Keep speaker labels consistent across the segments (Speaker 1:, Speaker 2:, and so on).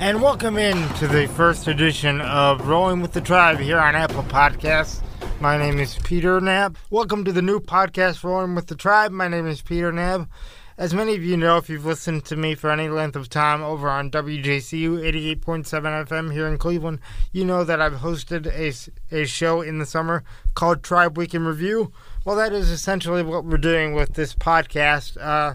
Speaker 1: And welcome in to the first edition of Rolling with the Tribe here on Apple Podcasts. My name is Peter Nab. Welcome to the new podcast, Rolling with the Tribe. My name is Peter Nab. As many of you know, if you've listened to me for any length of time over on WJCU 88.7 FM here in Cleveland, you know that I've hosted a, a show in the summer called Tribe Week in Review. Well, that is essentially what we're doing with this podcast. Uh,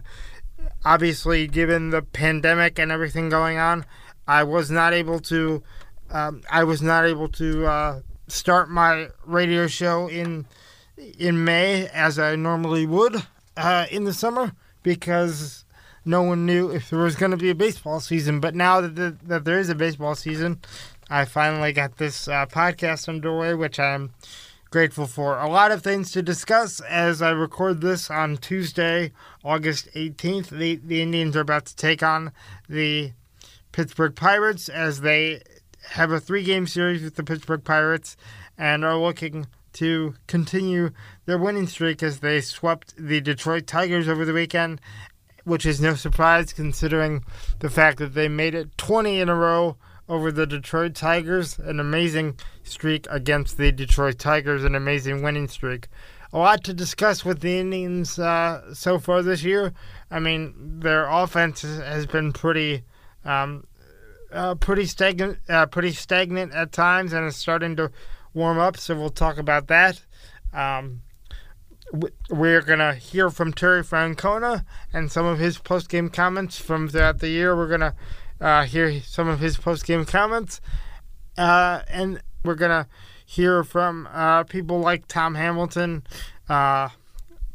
Speaker 1: obviously, given the pandemic and everything going on, I was not able to. Um, I was not able to uh, start my radio show in in May as I normally would uh, in the summer because no one knew if there was going to be a baseball season. But now that, the, that there is a baseball season, I finally got this uh, podcast underway, which I'm grateful for. A lot of things to discuss as I record this on Tuesday, August 18th. The, the Indians are about to take on the Pittsburgh Pirates as they have a three game series with the Pittsburgh Pirates and are looking to continue their winning streak as they swept the Detroit Tigers over the weekend, which is no surprise considering the fact that they made it 20 in a row over the Detroit Tigers, an amazing streak against the Detroit Tigers, an amazing winning streak. A lot to discuss with the Indians uh, so far this year. I mean, their offense has been pretty um, uh, pretty stagnant, uh, pretty stagnant at times, and it's starting to warm up. So we'll talk about that. Um, we're gonna hear from Terry Francona and some of his post game comments from throughout the year. We're gonna uh, hear some of his post game comments, uh, and we're gonna hear from uh, people like Tom Hamilton, uh,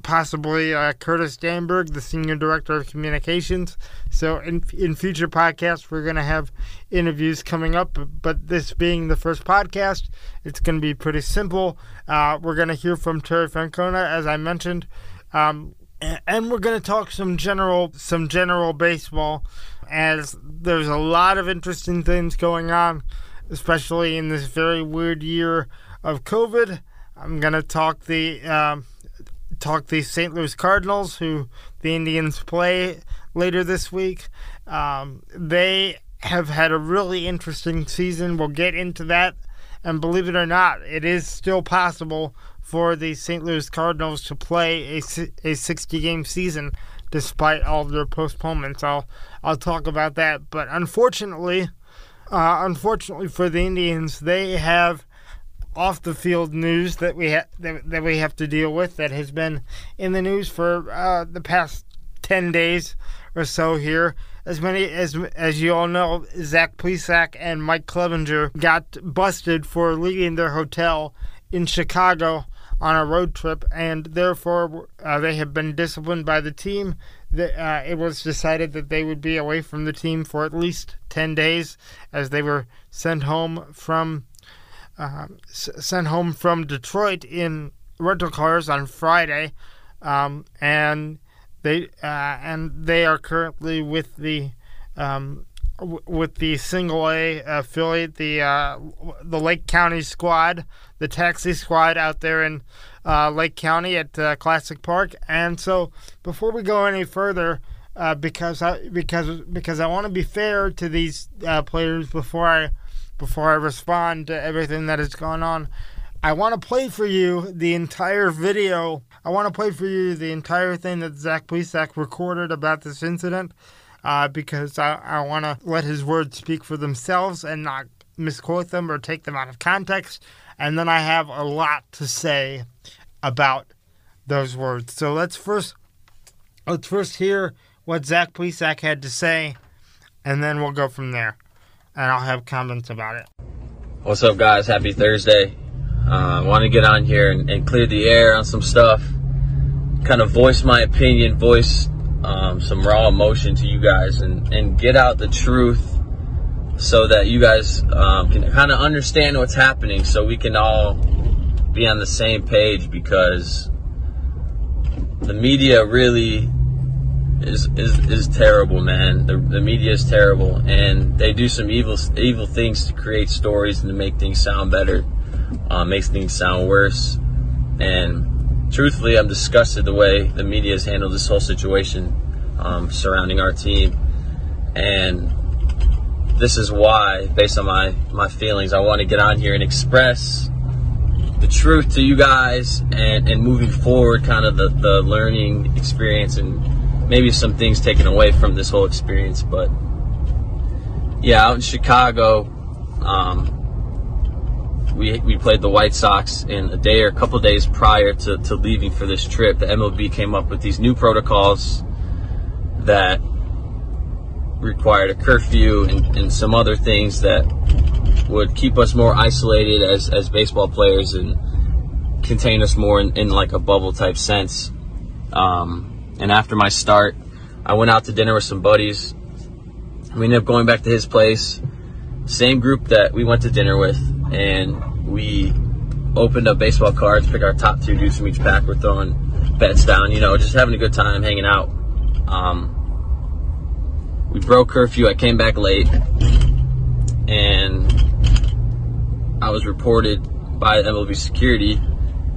Speaker 1: possibly uh, Curtis Danburg, the Senior Director of Communications. So, in, in future podcasts, we're going to have interviews coming up. But this being the first podcast, it's going to be pretty simple. Uh, we're going to hear from Terry Francona, as I mentioned. Um, and we're going to talk some general some general baseball as there's a lot of interesting things going on especially in this very weird year of covid i'm going to talk the um, talk the St. Louis Cardinals, who the Indians play later this week. Um, they have had a really interesting season. We'll get into that. And believe it or not, it is still possible for the St. Louis Cardinals to play a, a 60 game season despite all their postponements. I'll, I'll talk about that. But unfortunately, uh, unfortunately for the Indians, they have off the field news that we ha- that, that we have to deal with that has been in the news for uh, the past ten days or so here. As many as as you all know, Zach Plesac and Mike Clevinger got busted for leaving their hotel in Chicago on a road trip, and therefore uh, they have been disciplined by the team. Uh, it was decided that they would be away from the team for at least 10 days as they were sent home from uh, sent home from Detroit in rental cars on Friday, um, and they uh, and they are currently with the um, w- with the single A affiliate, the uh, the Lake County squad, the taxi squad out there in uh, Lake County at uh, Classic Park. And so, before we go any further, uh, because I because because I want to be fair to these players before I before I respond to everything that has gone on. I want to play for you the entire video. I want to play for you the entire thing that Zach Plesac recorded about this incident uh, because I, I want to let his words speak for themselves and not misquote them or take them out of context. And then I have a lot to say about those words. So let's first let's first hear what Zach Plesac had to say, and then we'll go from there and I'll have comments about it.
Speaker 2: What's up, guys? Happy Thursday. I uh, want to get on here and, and, clear the air on some stuff, kind of voice my opinion, voice um, some raw emotion to you guys, and, and get out the truth so that you guys um, can kind of understand what's happening so we can all be on the same page because the media really is is, is terrible, man. The, the media is terrible, and they do some evil evil things to create stories and to make things sound better, uh, makes things sound worse. And truthfully, I'm disgusted the way the media has handled this whole situation um, surrounding our team. And this is why, based on my my feelings, I want to get on here and express the truth to you guys and, and moving forward, kind of the, the learning experience and maybe some things taken away from this whole experience. But yeah, out in Chicago, um, we, we played the White Sox in a day or a couple days prior to, to leaving for this trip. The MLB came up with these new protocols that required a curfew and, and some other things that would keep us more isolated as, as baseball players and contain us more in, in like a bubble type sense. Um, and after my start, I went out to dinner with some buddies. We ended up going back to his place, same group that we went to dinner with, and we opened up baseball cards, picked our top two dudes from each pack. We're throwing bets down, you know, just having a good time, hanging out. Um, we broke curfew. I came back late, and I was reported by MLB security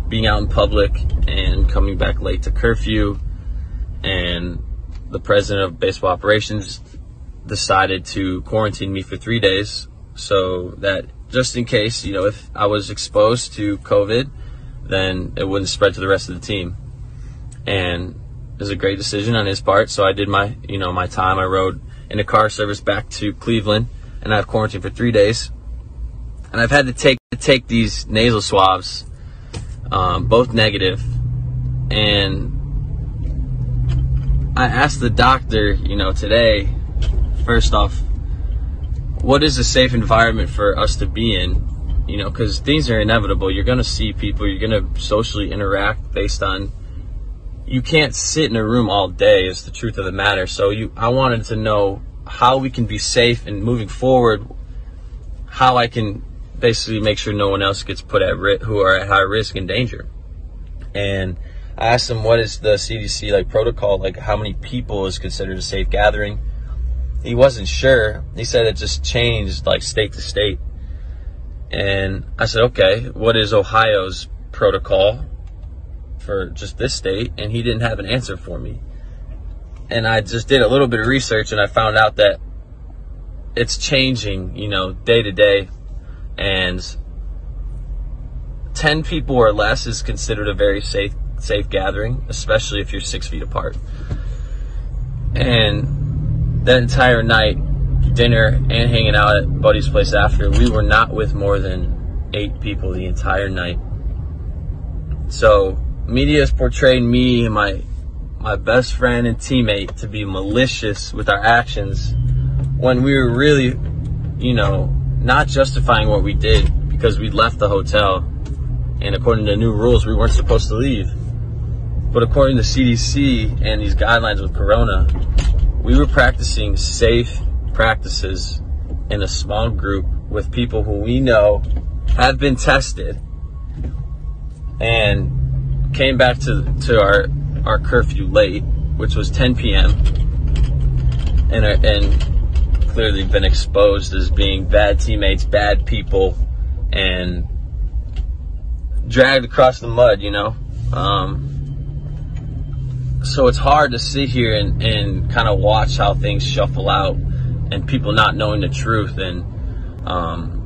Speaker 2: being out in public and coming back late to curfew. And the president of baseball operations decided to quarantine me for three days so that just in case, you know, if I was exposed to COVID, then it wouldn't spread to the rest of the team. And it was a great decision on his part. So I did my, you know, my time. I rode in a car service back to Cleveland, and I've quarantined for three days. And I've had to take take these nasal swabs, um, both negative, and I asked the doctor, you know, today, first off, what is a safe environment for us to be in? You know, because things are inevitable. You're going to see people, you're going to socially interact based on. You can't sit in a room all day, is the truth of the matter. So, you, I wanted to know how we can be safe and moving forward, how I can basically make sure no one else gets put at risk, who are at high risk and danger. And I asked him, what is the CDC like protocol? Like, how many people is considered a safe gathering? He wasn't sure. He said it just changed like state to state. And I said, okay, what is Ohio's protocol for just this state? And he didn't have an answer for me. And I just did a little bit of research and I found out that it's changing, you know, day to day. And 10 people or less is considered a very safe safe gathering, especially if you're six feet apart. And that entire night, dinner and hanging out at Buddy's place after, we were not with more than eight people the entire night. So media has portrayed me and my my best friend and teammate to be malicious with our actions when we were really, you know, not justifying what we did because we left the hotel and according to new rules we weren't supposed to leave. But according to CDC and these guidelines with Corona, we were practicing safe practices in a small group with people who we know have been tested and came back to, to our, our curfew late, which was 10 p.m. and, and clearly been exposed as being bad teammates, bad people, and dragged across the mud, you know. Um, so it's hard to sit here and, and kind of watch how things shuffle out and people not knowing the truth. And um,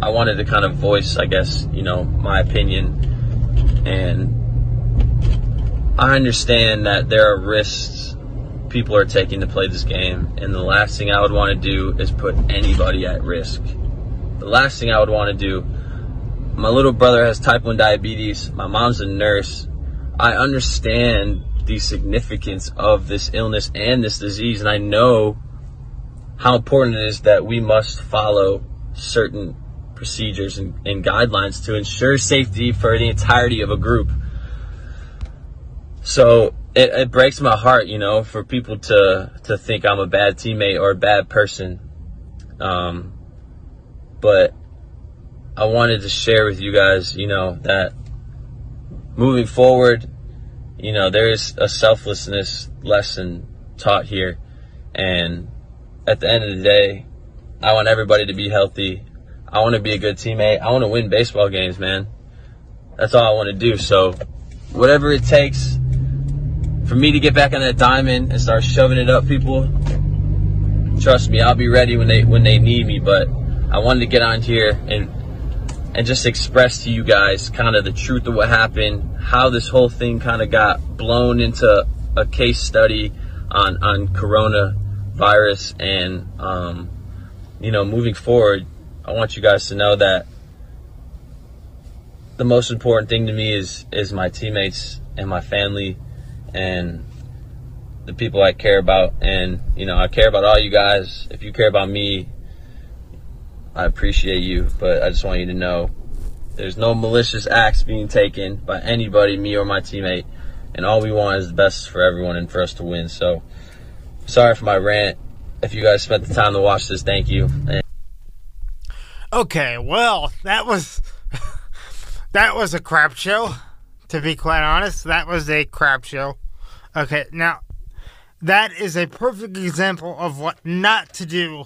Speaker 2: i wanted to kind of voice i guess you know my opinion. And i understand that there are risks people are taking to play this game. And the last thing i would want to do is put anybody at risk. The last thing i would want to do my little brother has type 1 diabetes. My mom's a nurse I understand the significance of this illness and this disease, and I know how important it is that we must follow certain procedures and, and, guidelines to ensure safety for the entirety of a group. So it, it breaks my heart, you know, for people to to think I'm a bad teammate or a bad person. Um, but I wanted to share with you guys, you know, that moving forward, you know, there is a selflessness lesson taught here. And at the end of the day, I want everybody to be healthy. I want to be a good teammate. I want to win baseball games, man. That's all I want to do. So, whatever it takes for me to get back on that diamond and start shoving it up people, trust me, I'll be ready when they when they need me. But I wanted to get on here and and just express to you guys kind of the truth of what happened, how this whole thing kind of got blown into a case study on on coronavirus, and um, you know, moving forward, I want you guys to know that the most important thing to me is is my teammates and my family and the people I care about. And you know I care about all you guys. If you care about me I appreciate you but I just want you to know there's no malicious acts being taken by anybody me or my teammate and all we want is the best for everyone and for us to win so sorry for my rant if you guys spent the time to watch this thank you and-
Speaker 1: Okay, well, that was that was a crap show. To be quite honest, that was a crap show. Okay, now that is a perfect example of what not to do.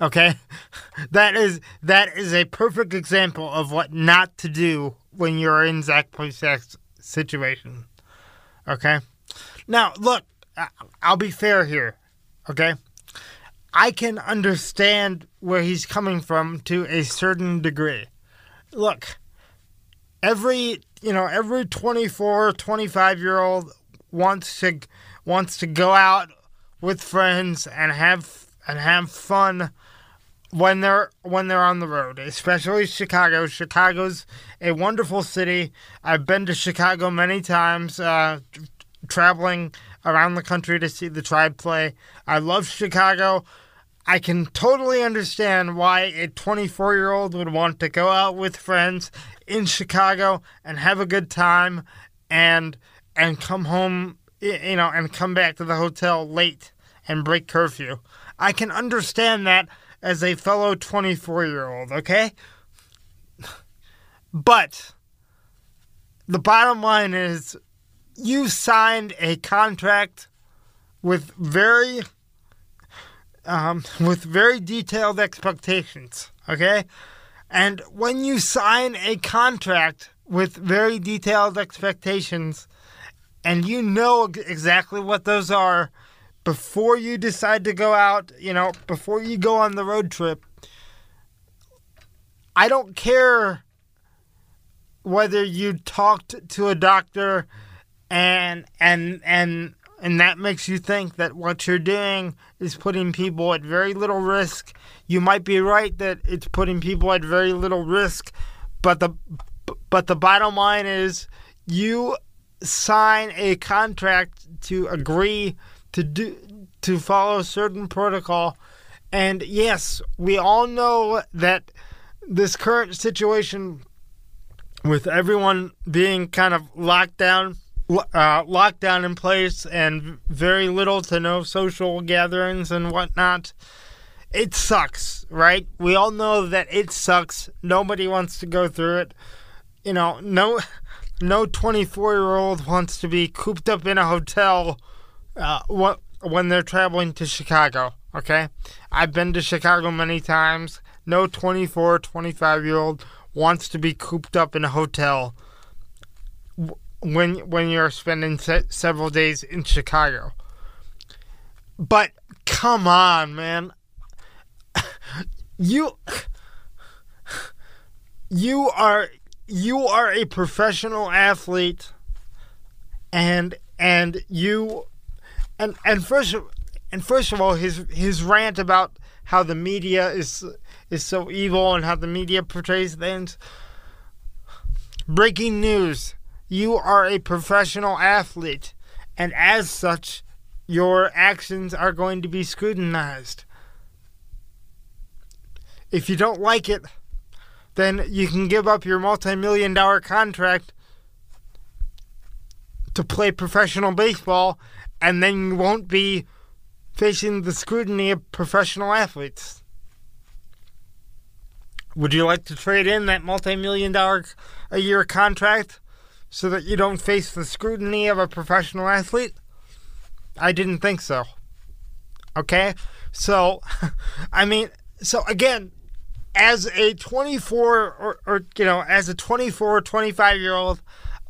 Speaker 1: Okay, that is that is a perfect example of what not to do when you're in Zach Plesac's situation. Okay, now look, I'll be fair here. Okay, I can understand where he's coming from to a certain degree. Look, every, you know, every 24, 25 year old wants to wants to go out with friends and have and have fun when they're when they're on the road, especially Chicago. Chicago's a wonderful city. I've been to Chicago many times, uh, t- traveling around the country to see the tribe play. I love Chicago. I can totally understand why a 24 year old would want to go out with friends in Chicago and have a good time and and come home you know and come back to the hotel late and break curfew. I can understand that as a fellow 24 year old, okay? But the bottom line is you signed a contract with very um, with very detailed expectations, okay? And when you sign a contract with very detailed expectations and you know exactly what those are before you decide to go out, you know, before you go on the road trip, I don't care whether you talked to a doctor and and and and that makes you think that what you're doing is putting people at very little risk. You might be right that it's putting people at very little risk, but the but the bottom line is you sign a contract to agree to do to follow certain protocol and yes, we all know that this current situation with everyone being kind of locked down uh, lockdown in place and very little to no social gatherings and whatnot. It sucks, right? We all know that it sucks. Nobody wants to go through it. You know, no, no twenty-four-year-old wants to be cooped up in a hotel uh, wh- when they're traveling to Chicago. Okay, I've been to Chicago many times. No 24, 25-year-old wants to be cooped up in a hotel when when you're spending se- several days in Chicago. But come on, man. You you are you are a professional athlete and and you and and first and first of all his his rant about how the media is is so evil and how the media portrays things breaking news you are a professional athlete, and as such, your actions are going to be scrutinized. If you don't like it, then you can give up your multi million dollar contract to play professional baseball, and then you won't be facing the scrutiny of professional athletes. Would you like to trade in that multi million dollar a year contract? so that you don't face the scrutiny of a professional athlete? I didn't think so. Okay? So, I mean, so again, as a 24 or, or you know, as a 24 25 year old,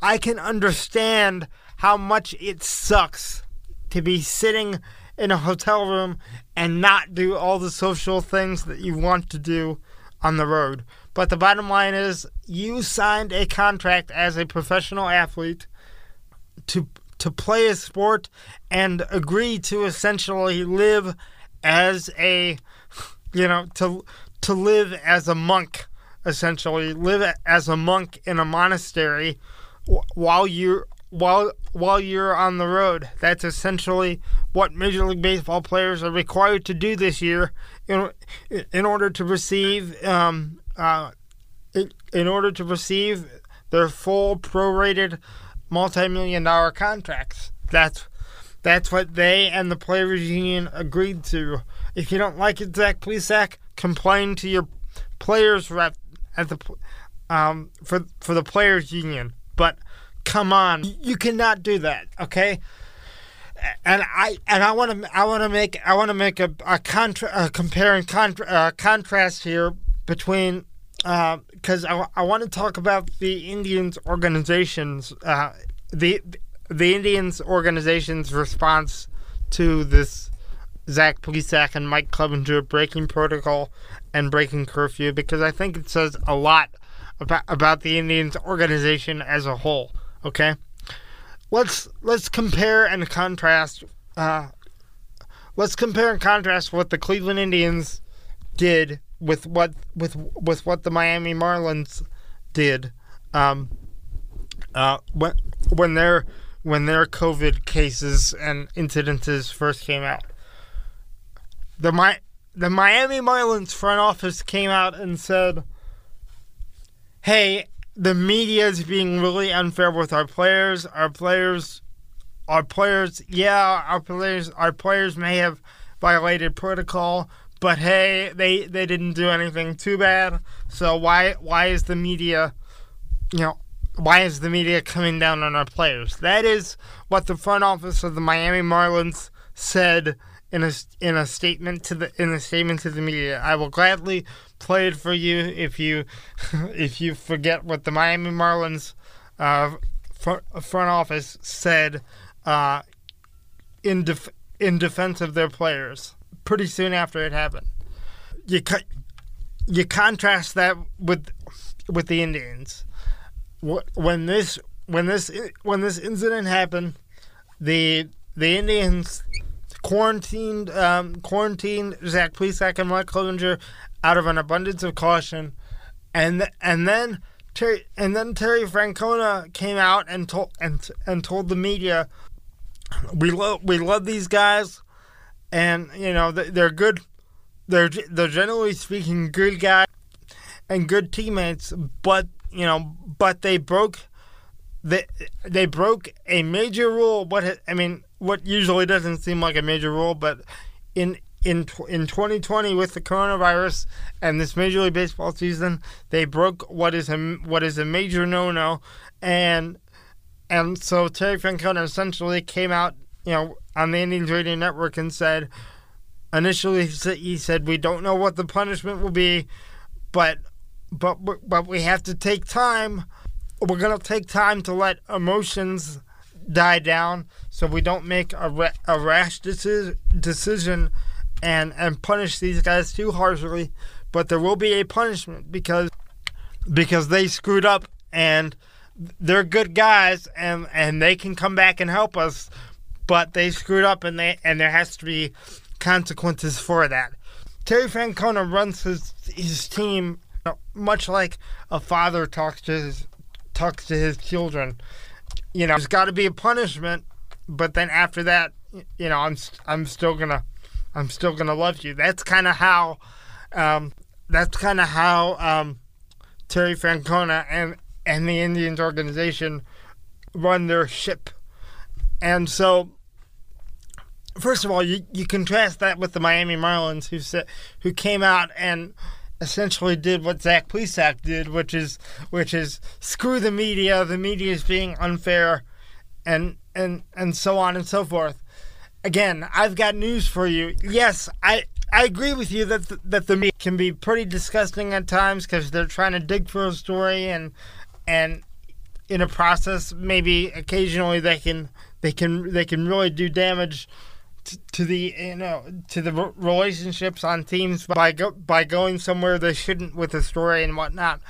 Speaker 1: I can understand how much it sucks to be sitting in a hotel room and not do all the social things that you want to do on the road. But the bottom line is you signed a contract as a professional athlete to to play a sport and agree to essentially live as a you know to to live as a monk essentially live as a monk in a monastery while you're while while you're on the road. That's essentially what Major League Baseball players are required to do this year in in order to receive um, uh, in, order to receive their full prorated multi-million dollar contracts. That's that's what they and the players union agreed to. If you don't like it, Zach Plesac, complain to your players rep at the um, for for the players union. But come on, you cannot do that, okay? And I and I want to I want to make I want to make a a, contra, a comparing contra, uh, contrast here between because uh, I, I want to talk about the Indians organizations uh, the the Indians organization's response to this Zach Plesac and Mike Clevinger breaking protocol and breaking curfew because I think it says a lot about about the Indians organization as a whole. Okay, let's let's compare and contrast. Uh, let's compare and contrast what the Cleveland Indians did with what with with what the Miami Marlins did. Um, uh, when when their when their COVID cases and incidences first came out, the my the Miami Marlins front office came out and said, "Hey, the media is being really unfair with our players. Our players, our players, yeah, our players, our players may have violated protocol, but hey, they they didn't do anything too bad. So why why is the media, you know, why is the media coming down on our players? That is what the front office of the Miami Marlins said in a in a statement to the in a statement to the media. I will gladly play it for you if you if you forget what the Miami Marlins uh, front, front office said uh, in def- in defense of their players. Pretty soon after it happened, you you contrast that with with the Indians. When this when this when this incident happened, the the Indians quarantined um, quarantined Zach Plesac and Mike Clevinger out of an abundance of caution, and and then Terry and then Terry Francona came out and told and and told the media, we love we love these guys, and you know they're good, they're they're generally speaking good guys and good teammates, but you know but they broke. They, they broke a major rule. What I mean, what usually doesn't seem like a major rule, but in in in 2020 with the coronavirus and this Major League Baseball season, they broke what is a what is a major no-no, and and so Terry Francona essentially came out, you know, on the Indians Radio Network and said, initially he said we don't know what the punishment will be, but but but we have to take time. We're gonna take time to let emotions die down so we don't make a, ra- a rash deci- decision and and punish these guys too harshly but there will be a punishment because because they screwed up and they're good guys and and they can come back and help us but they screwed up and they and there has to be consequences for that. Terry Francona runs his his team much like a father talks to his talks to his children you know, there's got to be a punishment, but then after that, you know, I'm I'm still gonna I'm still gonna love you. That's kind of how, um, that's kind of how um, Terry Francona and and the Indians organization run their ship, and so. First of all, you, you contrast that with the Miami Marlins, who said, who came out and essentially did what Zach Plesac did, which is which is screw the media. The media is being unfair, and and and so on and so forth. Again, I've got news for you. Yes, I. I agree with you that the, that the media can be pretty disgusting at times because they're trying to dig for a story and and in a process maybe occasionally they can they can they can really do damage to the you know to the relationships on teams by go, by going somewhere they shouldn't with the story and whatnot.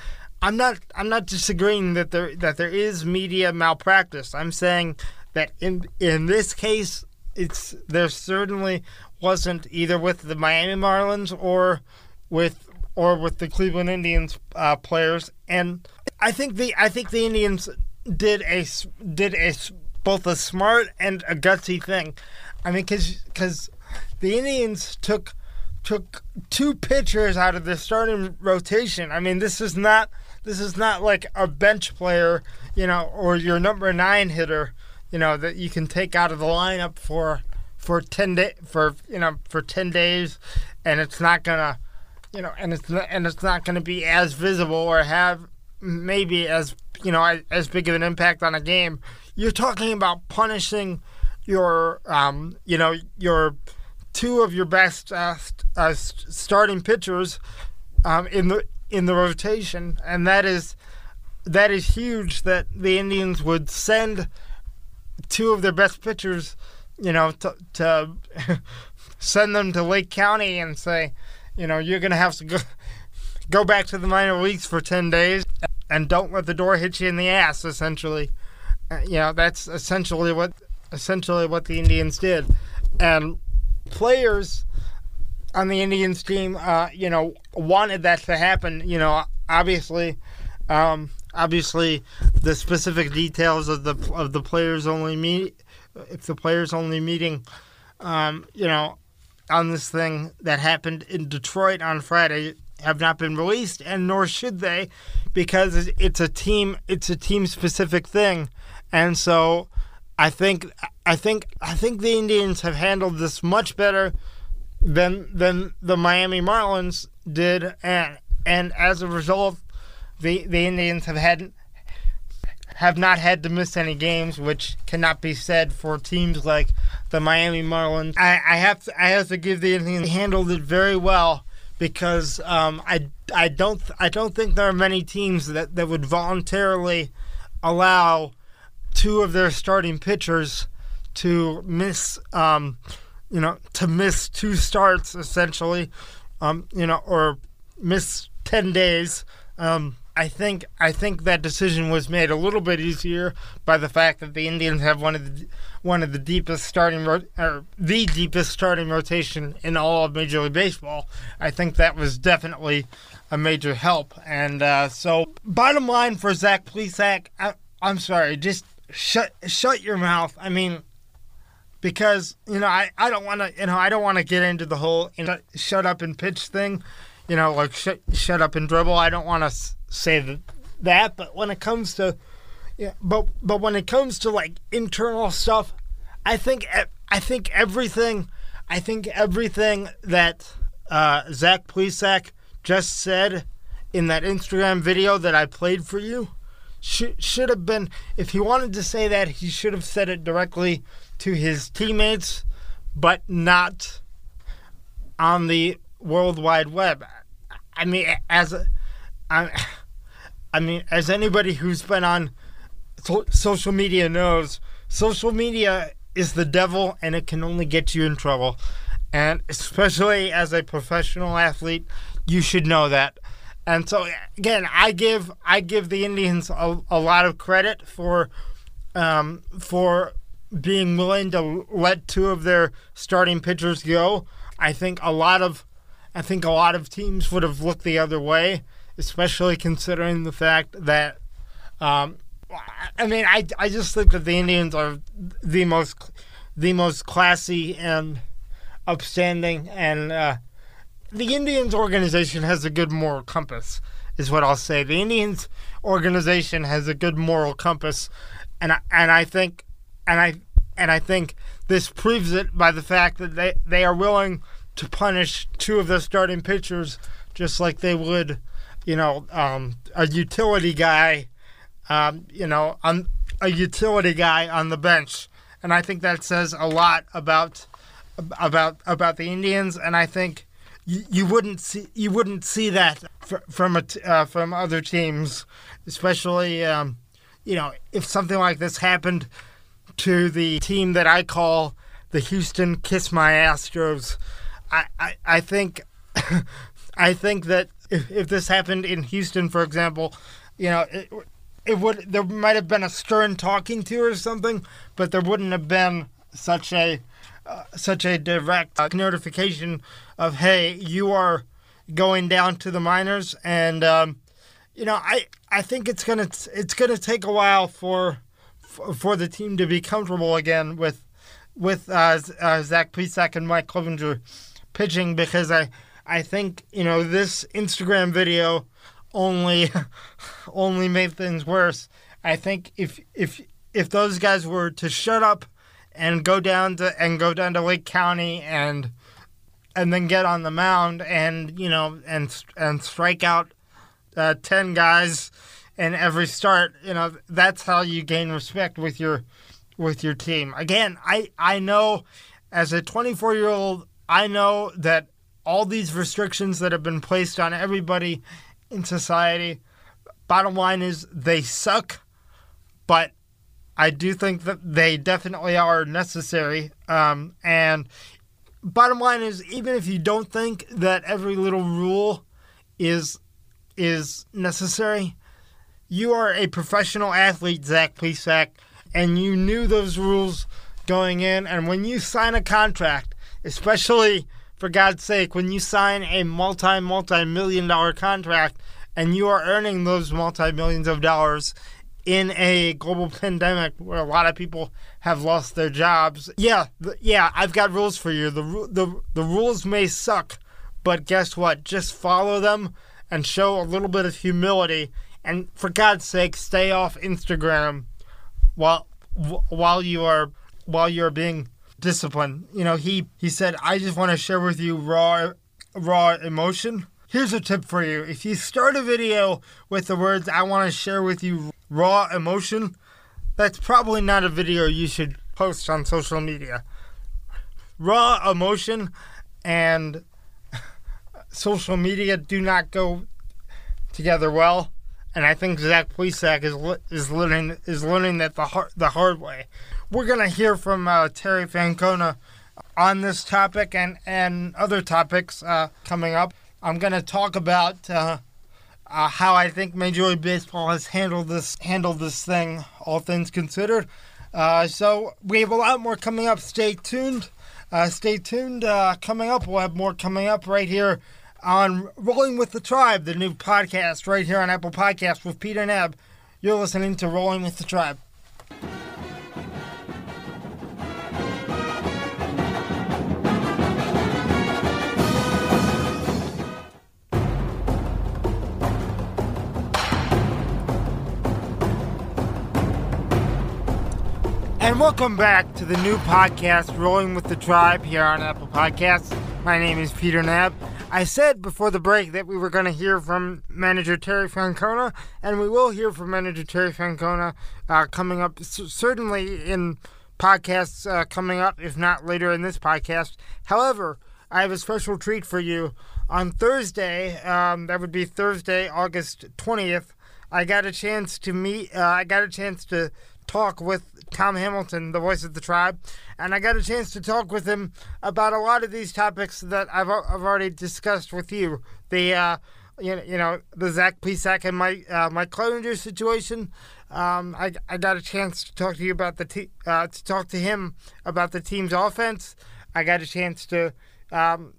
Speaker 1: I'm not I'm not disagreeing that there that there is media malpractice. I'm saying that in in this case it's there certainly wasn't either with the Miami Marlins or with or with the Cleveland Indians uh, players and I think the I think the Indians did a did a both a smart and a gutsy thing. I mean, because because the Indians took took two pitchers out of the starting rotation. I mean, this is not this is not like a bench player, you know, or your number nine hitter, you know, that you can take out of the lineup for for ten day for you know for ten days, and it's not gonna, you know, and it's not, and it's not gonna be as visible or have maybe as you know as big of an impact on a game. You're talking about punishing your um, you know your two of your best uh, uh, starting pitchers um, in the in the rotation, and that is that is huge. That the Indians would send two of their best pitchers, you know, to, to send them to Lake County and say, you know, you're going to have to go go back to the minor leagues for ten days and don't let the door hit you in the ass. Essentially, uh, you know, that's essentially what essentially what the Indians did, and players on the Indians team, uh, you know, wanted that to happen. You know, obviously, um, obviously, the specific details of the of the players only meet if the players only meeting, um, you know, on this thing that happened in Detroit on Friday have not been released, and nor should they, because it's a team it's a team specific thing, and so I think I think I think the Indians have handled this much better than than the Miami Marlins did, and and as a result, the the Indians have had have not had to miss any games, which cannot be said for teams like the Miami Marlins. I, I have to I have to give the Indians handled it very well because um, I, I don't I don't think there are many teams that, that would voluntarily allow two of their starting pitchers to miss um, you know to miss two starts essentially um, you know or miss 10 days um, I think I think that decision was made a little bit easier by the fact that the Indians have one of the one of the deepest starting ro- or the deepest starting rotation in all of Major League Baseball. I think that was definitely a major help. And uh, so, bottom line for Zach Plesac, I, I'm sorry, just shut shut your mouth. I mean, because you know I, I don't want to you know I don't want to get into the whole you know, shut up and pitch thing. You know, like shut shut up and dribble. I don't want to say that, but when it comes to yeah, but but when it comes to like internal stuff, I think I think everything, I think everything that uh, Zach Plesac just said in that Instagram video that I played for you should should have been. If he wanted to say that, he should have said it directly to his teammates, but not on the World Wide Web. I mean, as a, I, I mean, as anybody who's been on so, social media knows, social media is the devil and it can only get you in trouble. And especially as a professional athlete, you should know that. And so again, I give I give the Indians a, a lot of credit for um, for being willing to let two of their starting pitchers go. I think a lot of I think a lot of teams would have looked the other way especially considering the fact that, um, I mean, I, I just think that the Indians are the most the most classy and upstanding, and uh, the Indians organization has a good moral compass, is what I'll say. The Indians organization has a good moral compass, and I, and I think, and I and I think this proves it by the fact that they, they are willing to punish two of their starting pitchers just like they would you know, um, a utility guy, um, you know, on a utility guy on the bench, and I think that says a lot about about about the Indians, and I think you, wouldn't see you wouldn't see that from a, uh, from other teams, especially um, you know if something like this happened to the team that I call the Houston Kiss My Astros. I, I, I think I think that if, if this happened in Houston, for example, you know, it, it would there might have been a stern talking to or something, but there wouldn't have been such a uh, such a direct uh, notification of hey, you are going down to the minors, and um, you know, I I think it's gonna it's gonna take a while for for the team to be comfortable again with with uh, uh, Zach Plesac and Mike Clevinger pitching because I I think you know this Instagram video only only made things worse. I think if if if those guys were to shut up and go down to and go down to Lake County and and then get on the mound and you know and and strike out uh, ten guys in every start, you know that's how you gain respect with your with your team. Again, I I know as a 24 year old, I know that all these restrictions that have been placed on everybody in society. Bottom line is they suck, but I do think that they definitely are necessary. Um, and bottom line is, even if you don't think that every little rule is is necessary, you are a professional athlete, Zach Plesac, and you knew those rules going in. And when you sign a contract, especially for God's sake, when you sign a multi, multi million dollar contract and you are earning those multi millions of dollars in a global pandemic where a lot of people have lost their jobs, yeah, yeah, I've got rules for you. The, the, the rules may suck, but guess what? Just follow them and show a little bit of humility. And for God's sake, stay off Instagram while while you are while you're being disciplined. You know, he he said, "I just want to share with you raw raw emotion." Here's a tip for you. If you start a video with the words "I want to share with you raw emotion," that's probably not a video you should post on social media. Raw emotion and social media do not go together well, and I think Zach Plesac is is learning is learning that the hard, the hard way. We're to hear from uh, Terry Francona on this topic and, and other topics uh, coming up. I'm to talk about uh, uh, how I think Major League Baseball has handled this handled this thing, all things considered. Uh, so we have a lot more coming up. Stay tuned. Uh, stay tuned. coming up, we'll have more coming up right here on Rolling with the Tribe, the new podcast right here on Apple Podcasts with Peter Nab. You're listening to Rolling with the Tribe. And welcome back to the new podcast, Rolling with the Tribe, here on Apple Podcasts. My name is Peter Nab. I said before the break that we were going to hear from manager Terry Francona, and we will hear from manager Terry Francona uh, coming up, certainly in podcasts uh, coming up, if not later in this podcast. However, I have a special treat for you. On Thursday, um, that would be Thursday, August 20th, I got a chance to meet, uh, I got a chance to talk with Tom Hamilton, the voice of the tribe, and I got a chance to talk with him about a lot of these topics that I've, I've already discussed with you. The uh, you know, you know the Zach Plesac and my uh, Mike Clevinger situation. Um, I, I got a chance to talk to you about the te- uh, to talk to him about the team's offense. I got a chance to um,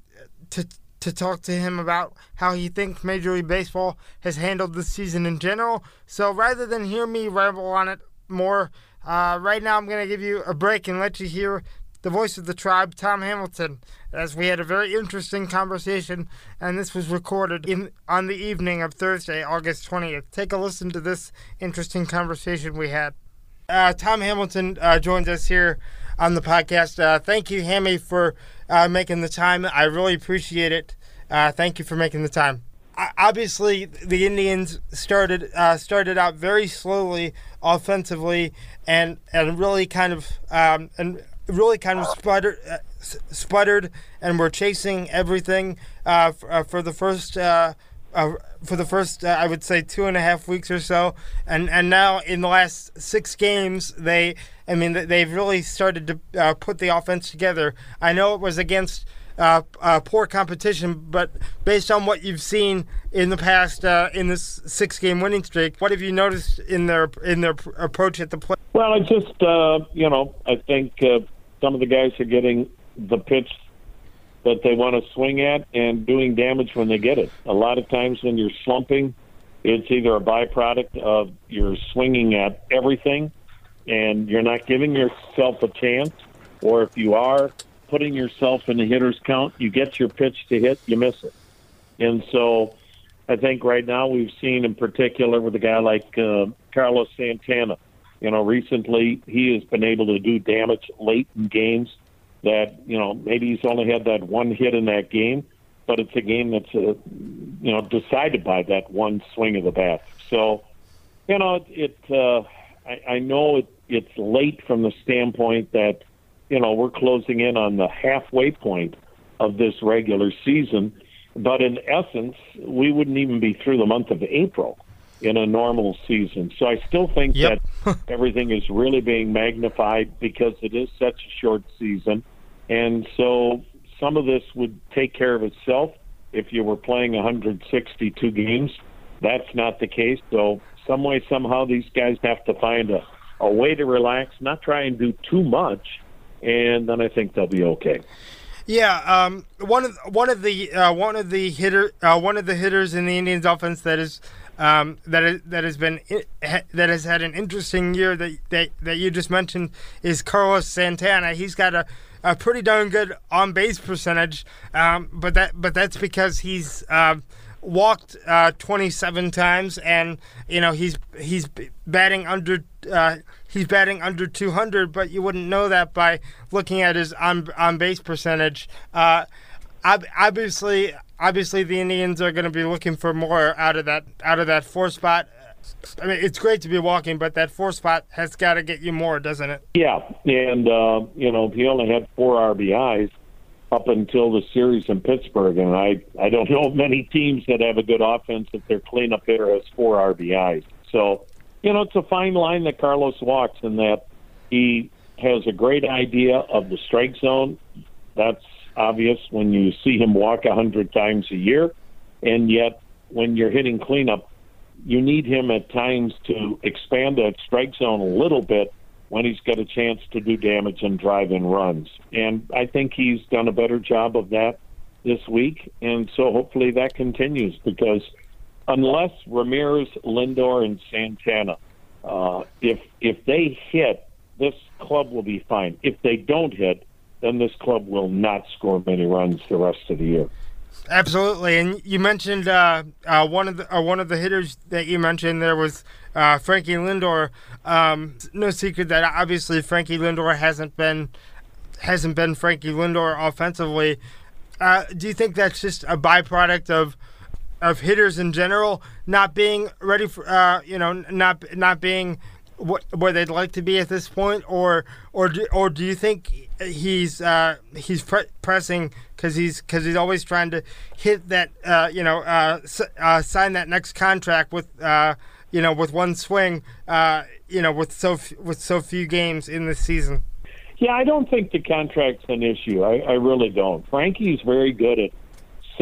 Speaker 1: to to talk to him about how he thinks Major League Baseball has handled the season in general. So rather than hear me ramble on it more. Uh, right now, I'm going to give you a break and let you hear the voice of the tribe, Tom Hamilton, as we had a very interesting conversation, and this was recorded in on the evening of Thursday, August 20th. Take a listen to this interesting conversation we had. Uh, Tom Hamilton uh, joins us here on the podcast. Uh, thank you, Hammy, for uh, making the time. I really appreciate it. Uh, thank you for making the time obviously the Indians started uh, started out very slowly offensively and and really kind of um, and really kind of sputtered uh, sputtered and were chasing everything uh, for, uh, for, the first uh, uh, for the first, I would say, two and a half weeks or so, and and now in the last six games, they, I mean, they've really started to put the offense together. I know it was against uh, uh, poor competition, but based on what you've seen in the past uh, in this six-game winning streak, what have you noticed in their in their approach at the play?
Speaker 3: Well, I just uh, you know I think uh, some of the guys are getting the pitch that they want to swing at and doing damage when they get it. A lot of times when you're slumping, it's either a byproduct of you're swinging at everything and you're not giving yourself a chance, or if you are putting yourself in the hitter's count, you get your pitch to hit, you miss it. And so I think right now we've seen in particular with a guy like uh, Carlos Santana. You know, recently he has been able to do damage late in games that, you know, maybe he's only had that one hit in that game, but it's a game that's, uh, you know, decided by that one swing of the bat. So, you know, it, it uh, I, I know it, it's late from the standpoint that you know, we're closing in on the halfway point of this regular season. But in essence, we wouldn't even be through the month of April in a normal season. So I still think yep. that everything is really being magnified because it is such a short season. And so some of this would take care of itself if you were playing 162 games. That's not the case. So some way, somehow, these guys have to find a, a way to relax, not try and do too much, and then I think they'll be okay.
Speaker 1: Yeah, um, one of one of the uh, one of the hitter uh, one of the hitters in the Indians offense that is um, that is, that has been that has had an interesting year that, that that you just mentioned is Carlos Santana. He's got a, a pretty darn good on base percentage, um, but that but that's because he's uh, walked uh, 27 times, and you know he's he's batting under uh, he's batting under 200, but you wouldn't know that by looking at his on on base percentage. Uh, obviously, obviously the Indians are going to be looking for more out of that out of that four spot. I mean, it's great to be walking, but that four spot has got to get you more, doesn't it?
Speaker 3: Yeah, and uh, you know he only had four RBIs up until the series in Pittsburgh, and I I don't know many teams that have a good offense if their cleanup hitter has four RBIs. So, you know, it's a fine line that Carlos walks in that he has a great idea of the strike zone. That's obvious when you see him walk a hundred times a year, and yet when you're hitting cleanup, you need him at times to expand that strike zone a little bit when he's got a chance to do damage and drive in runs. And I think he's done a better job of that this week. And so hopefully that continues because unless Ramirez, Lindor, and Santana, uh, if if they hit, this club will be fine. If they don't hit, then this club will not score many runs the rest of the year.
Speaker 1: Absolutely, and you mentioned uh, uh, one of the uh, one of the hitters that you mentioned there was uh, Frankie Lindor. Um, no secret that obviously Frankie Lindor hasn't been hasn't been Frankie Lindor offensively. Uh, do you think that's just a byproduct of of hitters in general not being ready for uh, you know not not being what where they'd like to be at this point, or or do, or do you think he's uh, he's pre- pressing because he's because he's always trying to hit that uh, you know uh, s- uh, sign that next contract with uh, you know with one swing uh, you know with so f- with so few games in the season.
Speaker 3: Yeah, I don't think the contract's an issue. I, I really don't. Frankie's very good at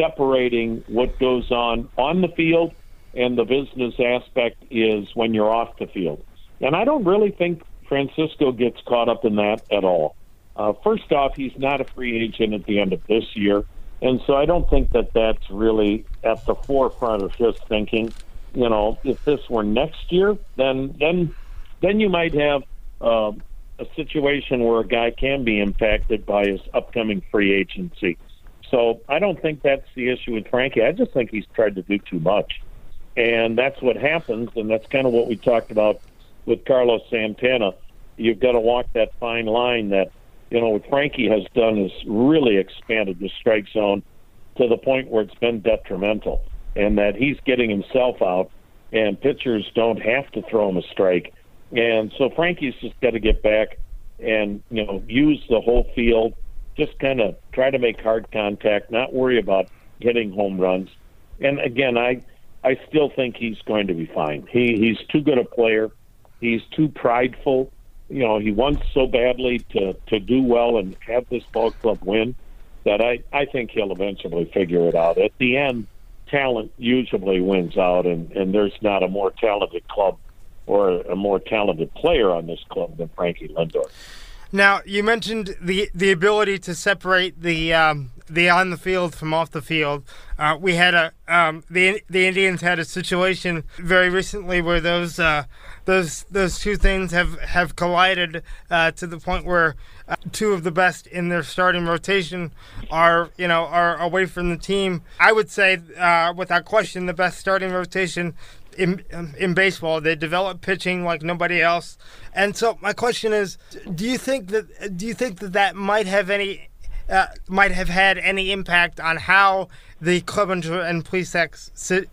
Speaker 3: separating what goes on on the field and the business aspect is when you're off the field. And I don't really think Francisco gets caught up in that at all. Uh, first off, he's not a free agent at the end of this year. And so I don't think that that's really at the forefront of his thinking. You know, if this were next year, then then then you might have uh, a situation where a guy can be impacted by his upcoming free agency. So I don't think that's the issue with Frankie. I just think he's tried to do too much, and that's what happens. And that's kind of what we talked about with Carlos Santana. You've got to walk that fine line that you know, what Frankie has done is really expanded the strike zone to the point where it's been detrimental, and that he's getting himself out, and pitchers don't have to throw him a strike. And so Frankie's just got to get back and you know use the whole field, just kind of try to make hard contact, not worry about hitting home runs, And again, I I still think he's going to be fine. He he's too good a player. He's too prideful. You know, he wants so badly to to do well and have this ball club win that I I think he'll eventually figure it out. At the end, talent usually wins out, and and there's not a more talented club or a more talented player on this club than Frankie Lindor.
Speaker 1: Now you mentioned the the ability to separate the um, the on the field from off the field. Uh, we had a um, the the Indians had a situation very recently where those uh, those those two things have have collided uh, to the point where uh, two of the best in their starting rotation are you know are away from the team. I would say uh, without question the best starting rotation in in baseball. They develop pitching like nobody else. And so my question is, do you think that do you think that that might have any uh, might have had any impact on how the Clevinger and Plesac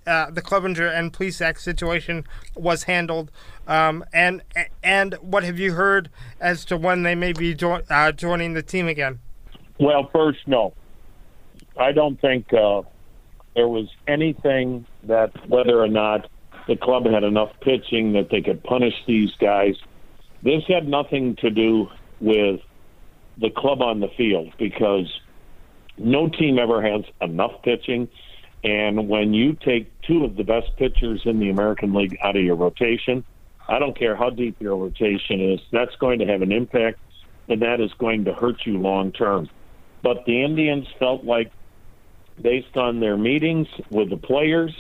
Speaker 1: uh, the Clevinger and Plesac situation was handled, um, and and what have you heard as to when they may be jo- uh, joining the team again?
Speaker 3: Well, first, no, I don't think uh, there was anything that whether or not the club had enough pitching that they could punish these guys. This had nothing to do with the club on the field because no team ever has enough pitching. And when you take two of the best pitchers in the American League out of your rotation, I don't care how deep your rotation is, that's going to have an impact, and that is going to hurt you long term. But the Indians felt like, based on their meetings with the players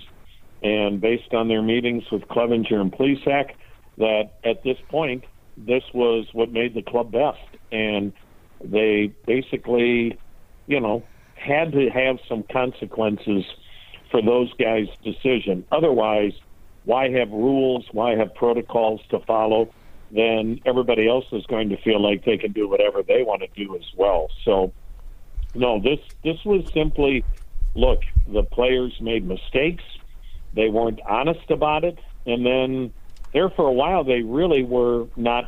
Speaker 3: and based on their meetings with Clevinger and Plesac, that at this point, this was what made the club best. And they basically, you know, had to have some consequences for those guys' decision. Otherwise, why have rules? Why have protocols to follow? Then everybody else is going to feel like they can do whatever they want to do as well. So, no, this this was simply, look, the players made mistakes. They weren't honest about it, and then there for a while they really were not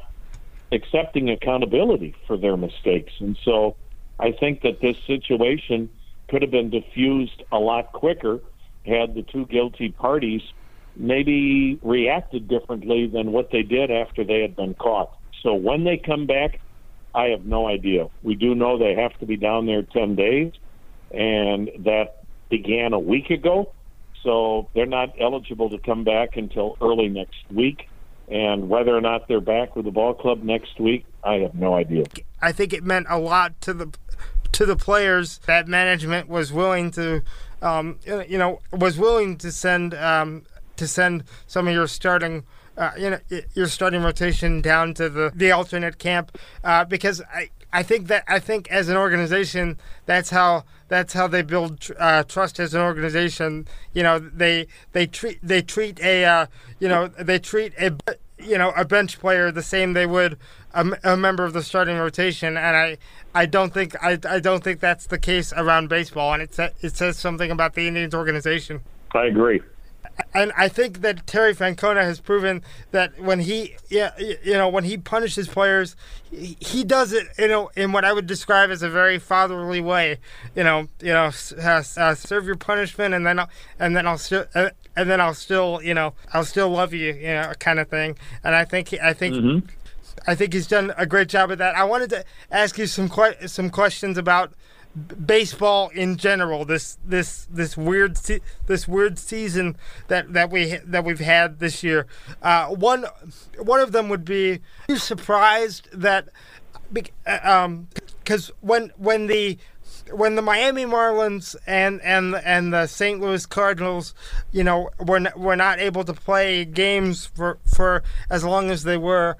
Speaker 3: accepting accountability for their mistakes. And so I think that this situation could have been diffused a lot quicker had the two guilty parties maybe reacted differently than what they did after they had been caught. So when they come back, I have no idea. We do know they have to be down there 10 days, and that began a week ago. So they're not eligible to come back until early next week. And whether or not they're back with the ball club next week, I have no idea.
Speaker 1: I think it meant a lot to the to the players that management was willing to, um, you know, was willing to send um, to send some of your starting. Uh, you know, your starting rotation down to the, the alternate camp uh, because I, I think that I think as an organization that's how that's how they build uh, trust as an organization. You know, they they treat they treat a uh, you know they treat a you know a bench player the same they would a, a, member of the starting rotation, and I I don't think I, I don't think that's the case around baseball, and it sa- it says something about the Indians organization.
Speaker 3: I agree
Speaker 1: and I think that Terry Francona has proven that when he, yeah, you know, when he punishes players, he, he does it, you know, in what I would describe as a very fatherly way. You know, you know, uh, uh, serve your punishment, and then, I'll, and then I'll still, uh, and then I'll still, you know, I'll still love you, you know, kind of thing. And I think, I think. Mm-hmm. I think he's done a great job of that. I wanted to ask you some que- some questions about baseball in general this this this weird se- this weird season that that we that we've had this year uh, one one of them would be you surprised that uh, um because when when the when the Miami Marlins and and and the St. Louis Cardinals, you know, were were not able to play games for for as long as they were.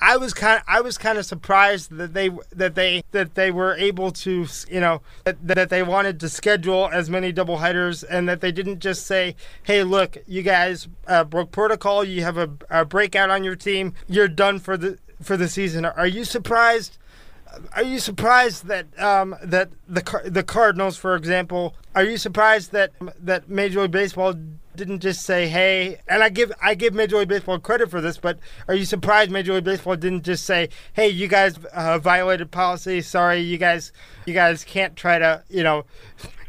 Speaker 1: I was kind of, I was kind of surprised that they that they that they were able to you know that, that they wanted to schedule as many double headers and that they didn't just say hey look you guys uh, broke protocol. You have a, a breakout on your team. You're done for the for the season. Are you surprised are you surprised that um, that the the Cardinals, for example, are you surprised that that Major League Baseball didn't just say, "Hey," and I give I give Major League Baseball credit for this, but are you surprised Major League Baseball didn't just say, "Hey, you guys uh, violated policy. Sorry, you guys you guys can't try to you know."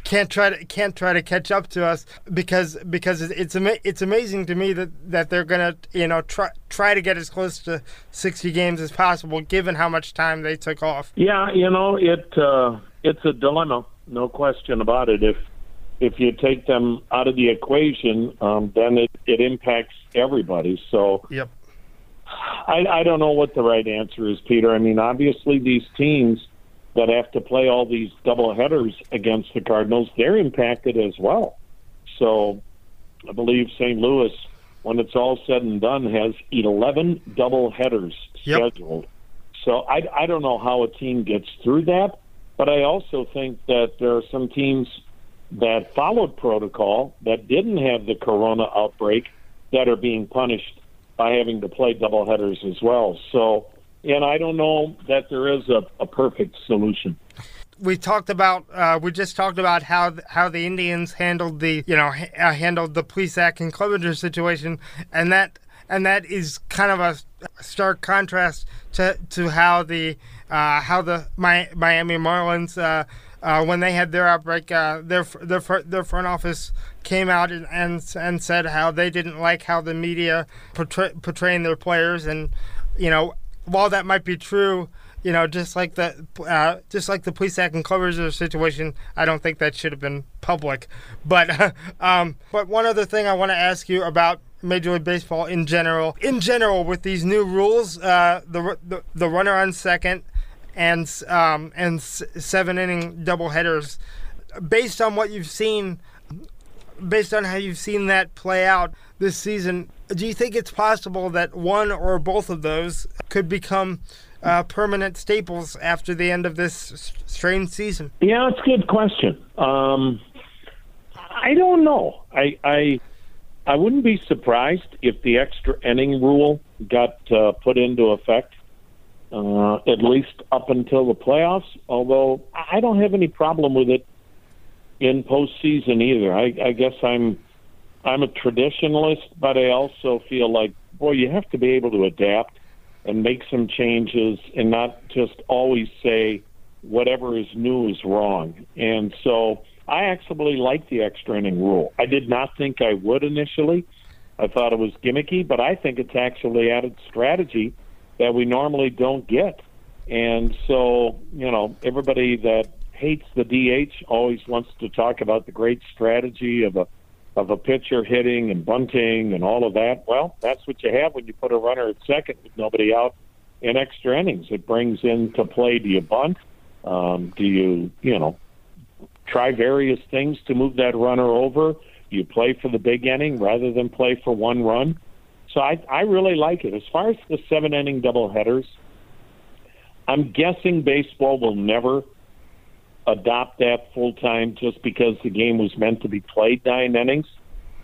Speaker 1: Can't try to can't try to catch up to us because because it's ama- it's amazing to me that that they're gonna you know try try to get as close to 60 games as possible given how much time they took off.
Speaker 3: Yeah, you know it uh, it's a dilemma, no question about it. If if you take them out of the equation, um, then it, it impacts everybody. So
Speaker 1: Yep.
Speaker 3: I, I don't know what the right answer is, Peter. I mean, obviously these teams that have to play all these double headers against the Cardinals, they're impacted as well. So I believe St. Louis, when it's all said and done, has 11 double headers
Speaker 1: Yep.
Speaker 3: scheduled. So I, I don't know how a team gets through that, but I also think that there are some teams that followed protocol that didn't have the corona outbreak that are being punished by having to play double headers as well. So, and I don't know that there is a, a perfect solution.
Speaker 1: we talked about uh, we just talked about how how the Indians handled the you know ha- uh, handled the Plesac and Clevinger situation, and that and that is kind of a stark contrast to to how the uh, how the Mi- Miami Marlins. Uh, uh, when they had their outbreak, uh, their their their front office came out and, and and said how they didn't like how the media portray, portraying their players, and you know while that might be true, you know, just like the uh, just like the Plesac and Clevinger situation, I don't think that should have been public. But um, but one other thing I want to ask you about Major League Baseball in general, in general, with these new rules, uh, the, the the runner on second and um, and seven inning double headers, based on what you've seen based on how you've seen that play out this season, do you think it's possible that one or both of those could become uh, permanent staples after the end of this strange season?
Speaker 3: Yeah, it's a good question. Um, I don't know. I, I I wouldn't be surprised if the extra inning rule got uh, put into effect, uh, at least up until the playoffs. Although I don't have any problem with it in postseason either. I, I guess I'm I'm a traditionalist, but I also feel like boy, you have to be able to adapt and make some changes and not just always say whatever is new is wrong. And so I actually like the extra inning rule. I did not think I would initially. I thought it was gimmicky, but I think it's actually added strategy that we normally don't get. And so, you know, everybody that hates the DH always wants to talk about the great strategy of a of a pitcher hitting and bunting and all of that. Well, that's what you have when you put a runner at second with nobody out in extra innings. It brings into play do you bunt? Um, do you, you know, try various things to move that runner over? Do you play for the big inning rather than play for one run. So I, I really like it. As far as the seven inning double headers, I'm guessing baseball will never adopt that full time just because the game was meant to be played nine innings.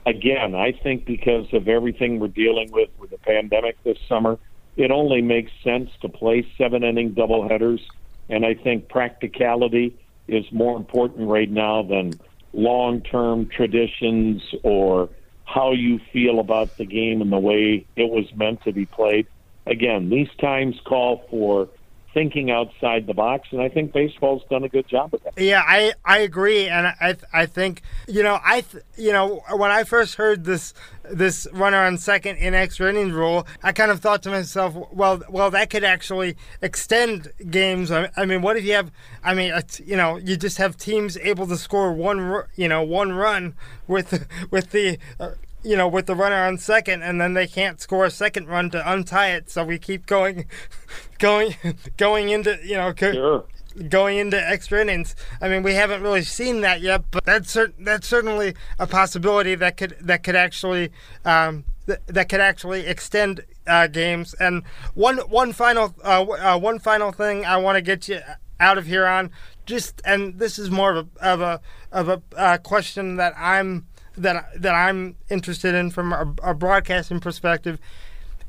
Speaker 3: Again, I think because of everything we're dealing with with the pandemic this summer, it only makes sense to play seven inning double headers. And I think practicality is more important right now than long term traditions or how you feel about the game and the way it was meant to be played. Again, these times call for thinking outside the box, and I think baseball's done a good job of that.
Speaker 1: Yeah, I, I agree, and I I think you know I th- you know when I first heard this this runner on second in extra innings rule, I kind of thought to myself, well, well that could actually extend games. I, I mean, what if you have? I mean, you know, you just have teams able to score one you know one run with with the. Uh, you know, with the runner on second, and then they can't score a second run to untie it. So we keep going, going, going into you know, co-
Speaker 3: Sure.
Speaker 1: going into extra innings. I mean, we haven't really seen that yet, but that's cer- that's certainly a possibility that could that could actually um, th- that could actually extend uh, games. And one one final uh, uh, one final thing I want to get you out of here on just and this is more of a of a of a uh, question that I'm that that I'm interested in from a, a broadcasting perspective.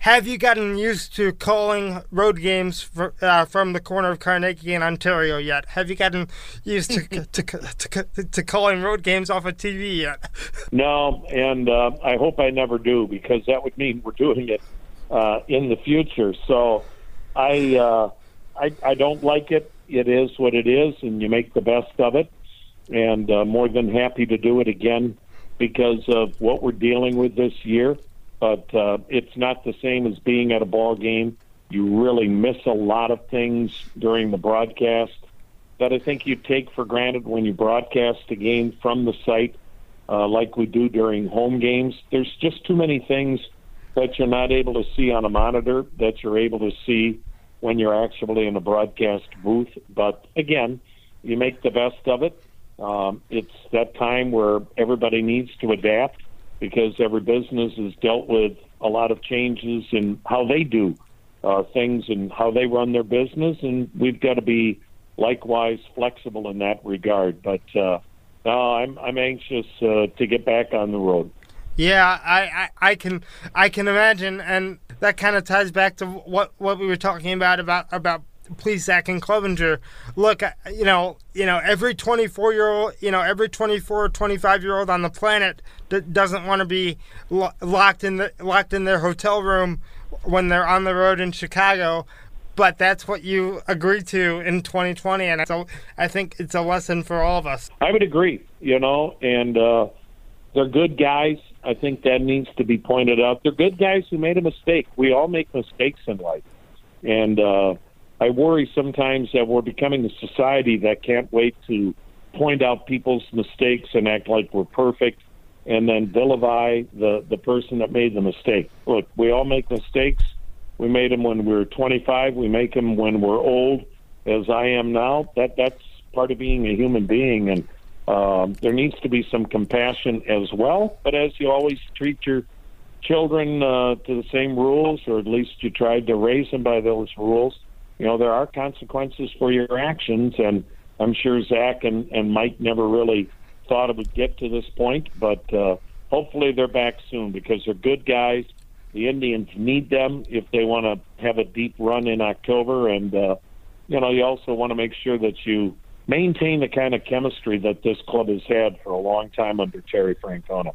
Speaker 1: Have you gotten used to calling road games for, uh, from the corner of Carnegie in Ontario yet? Have you gotten used to to, to, to, to calling road games off of TV yet?
Speaker 3: No, and uh, I hope I never do because that would mean we're doing it uh, in the future. So I, uh, I I don't like it. It is what it is, and you make the best of it. and uh, more than happy to do it again because of what we're dealing with this year. But uh, it's not the same as being at a ball game. You really miss a lot of things during the broadcast that I think you take for granted when you broadcast a game from the site, uh, like we do during home games. There's just too many things that you're not able to see on a monitor that you're able to see when you're actually in a broadcast booth. But again, you make the best of it. Um, it's that time where everybody needs to adapt because every business has dealt with a lot of changes in how they do uh, things and how they run their business, and we've got to be likewise flexible in that regard. But uh, no, I'm I'm anxious uh, to get back on the road.
Speaker 1: Yeah, I, I, I can I can imagine, and that kind of ties back to what what we were talking about about about Plesac and Clevinger. Look, you know, you know, every 24 year old, you know, every 24 25 year old on the planet d- doesn't want to be lo- locked in the locked in their hotel room when they're on the road in Chicago. But that's what you agreed to in 2020, and so I think it's a lesson for all of us.
Speaker 3: I would agree, you know, and uh, they're good guys. I think that needs to be pointed out. They're good guys who made a mistake. We all make mistakes in life, and uh, I worry sometimes that we're becoming a society that can't wait to point out people's mistakes and act like we're perfect and then vilify the, the person that made the mistake. Look, we all make mistakes. We made them when we were 25. We make them when we're old, as I am now. That that's part of being a human being, and um, there needs to be some compassion as well. But as you always treat your children uh, to the same rules, or at least you tried to raise them by those rules, you know there are consequences for your actions, and I'm sure Zach and, and Mike never really thought it would get to this point, but uh, hopefully they're back soon because they're good guys. The Indians need them if they want to have a deep run in October, and uh, you know you also want to make sure that you maintain the kind of chemistry that this club has had for a long time under Terry Francona.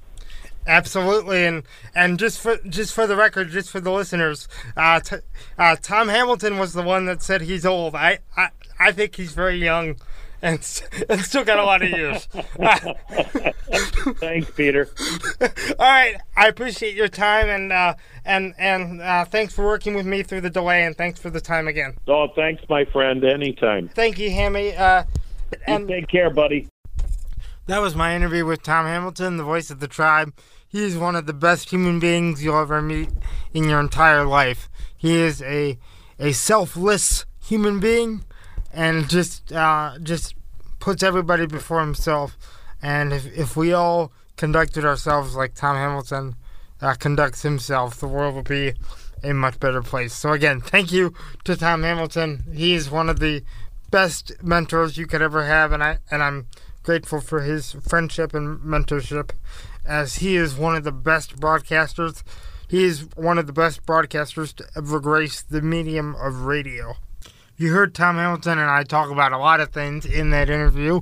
Speaker 1: Absolutely, and and just for just for the record, just for the listeners, uh, t- uh, Tom Hamilton was the one that said he's old. I I, I think he's very young, and, and still got a lot of years.
Speaker 3: Thanks, Peter.
Speaker 1: All right, I appreciate your time, and uh, and and uh, thanks for working with me through the delay, and thanks for the time again.
Speaker 3: Oh, thanks, my friend. Anytime.
Speaker 1: Thank you, Hammy. Uh,
Speaker 3: and you take care, buddy.
Speaker 1: That was my interview with Tom Hamilton, the voice of the tribe. He is one of the best human beings you'll ever meet in your entire life. He is a a selfless human being, and just uh, just puts everybody before himself. And if if we all conducted ourselves like Tom Hamilton uh, conducts himself, the world would be a much better place. So again, thank you to Tom Hamilton. He is one of the best mentors you could ever have, and I and I'm grateful for his friendship and mentorship, as he is one of the best broadcasters. He is one of the best broadcasters to ever grace the medium of radio. You heard Tom Hamilton and I talk about a lot of things in that interview.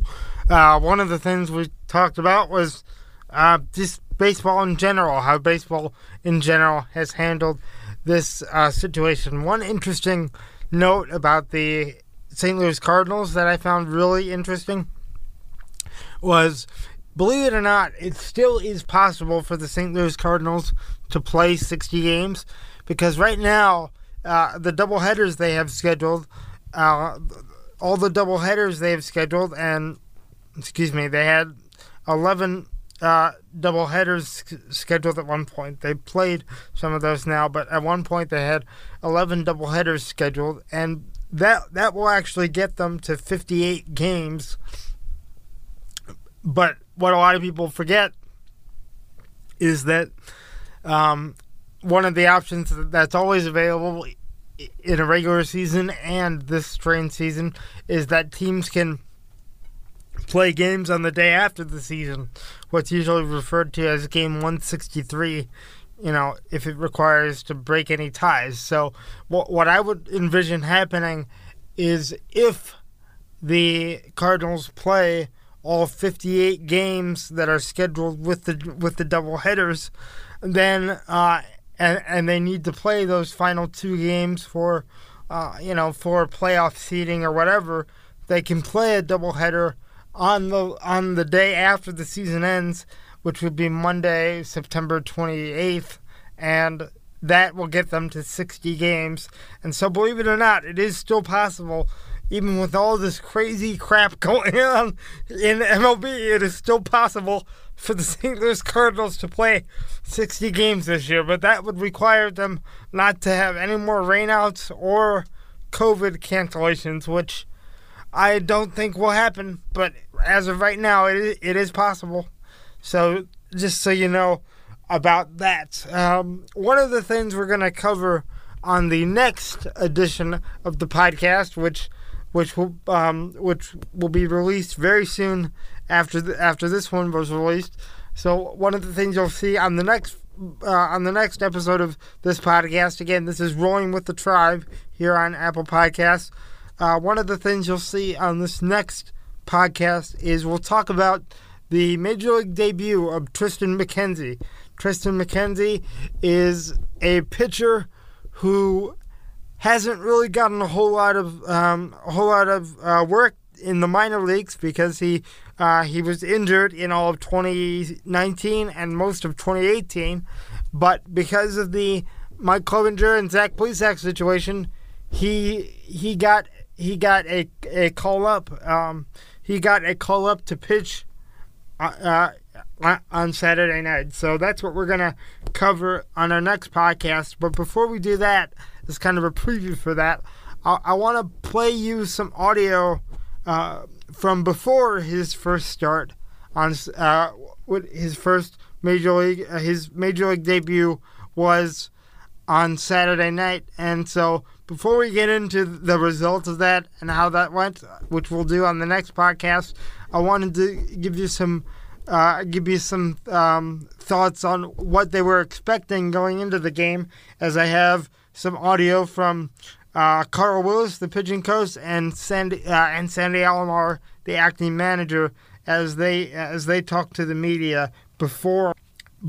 Speaker 1: Uh, one of the things we talked about was uh, just baseball in general, how baseball in general has handled this uh, situation. One interesting note about the St. Louis Cardinals that I found really interesting was believe it or not, it still is possible for the St. Louis Cardinals to play 60 games because right now, uh, the double headers they have scheduled, uh, all the double headers they have scheduled, and excuse me, they had 11 uh, double headers scheduled at one point. They played some of those now, but at one point they had 11 double headers scheduled, and that that will actually get them to 58 games. But what a lot of people forget is that um, one of the options that's always available in a regular season and this train season is that teams can play games on the day after the season, what's usually referred to as game 163 you know, if it requires to break any ties. So, what what I would envision happening is if the Cardinals play all 58 games that are scheduled with the with the double headers, then uh, and and they need to play those final two games for uh, you know for playoff seeding or whatever, they can play a double header on the on the day after the season ends, which would be Monday, September 28th, and that will get them to 60 games. And so, believe it or not, it is still possible even with all this crazy crap going on in MLB, it is still possible for the St. Louis Cardinals to play 60 games this year, but that would require them not to have any more rainouts or COVID cancellations, which I don't think will happen. But as of right now, it, it is possible. So just so you know about that. Um, one of the things we're going to cover on the next edition of the podcast, which which will um, which will be released very soon after the, after this one was released. So one of the things you'll see on the next uh, on the next episode of this podcast, again, this is Rolling with the Tribe here on Apple Podcasts. Uh, one of the things you'll see on this next podcast is we'll talk about the major league debut of Triston McKenzie. Triston McKenzie is a pitcher who hasn't really gotten a whole lot of um, a whole lot of uh, work in the minor leagues because he uh, he was injured in all of 2019 and most of 2018. But because of the Mike Clevinger and Zach Plesac situation, he he got he got a a call up. Um, he got a call up to pitch uh, uh, on Saturday night. So that's what we're gonna cover on our next podcast. But before we do that, as kind of a preview for that. I, I want to play you some audio uh, from before his first start on uh, his first major league. Uh, his major league debut was on Saturday night, and so before we get into the results of that and how that went, which we'll do on the next podcast, I wanted to give you some. Uh, give you some um, thoughts on what they were expecting going into the game, as I have some audio from uh, Carl Willis, the pitching coach, and Sandy uh, and Sandy Alomar, the acting manager, as they as they talked to the media before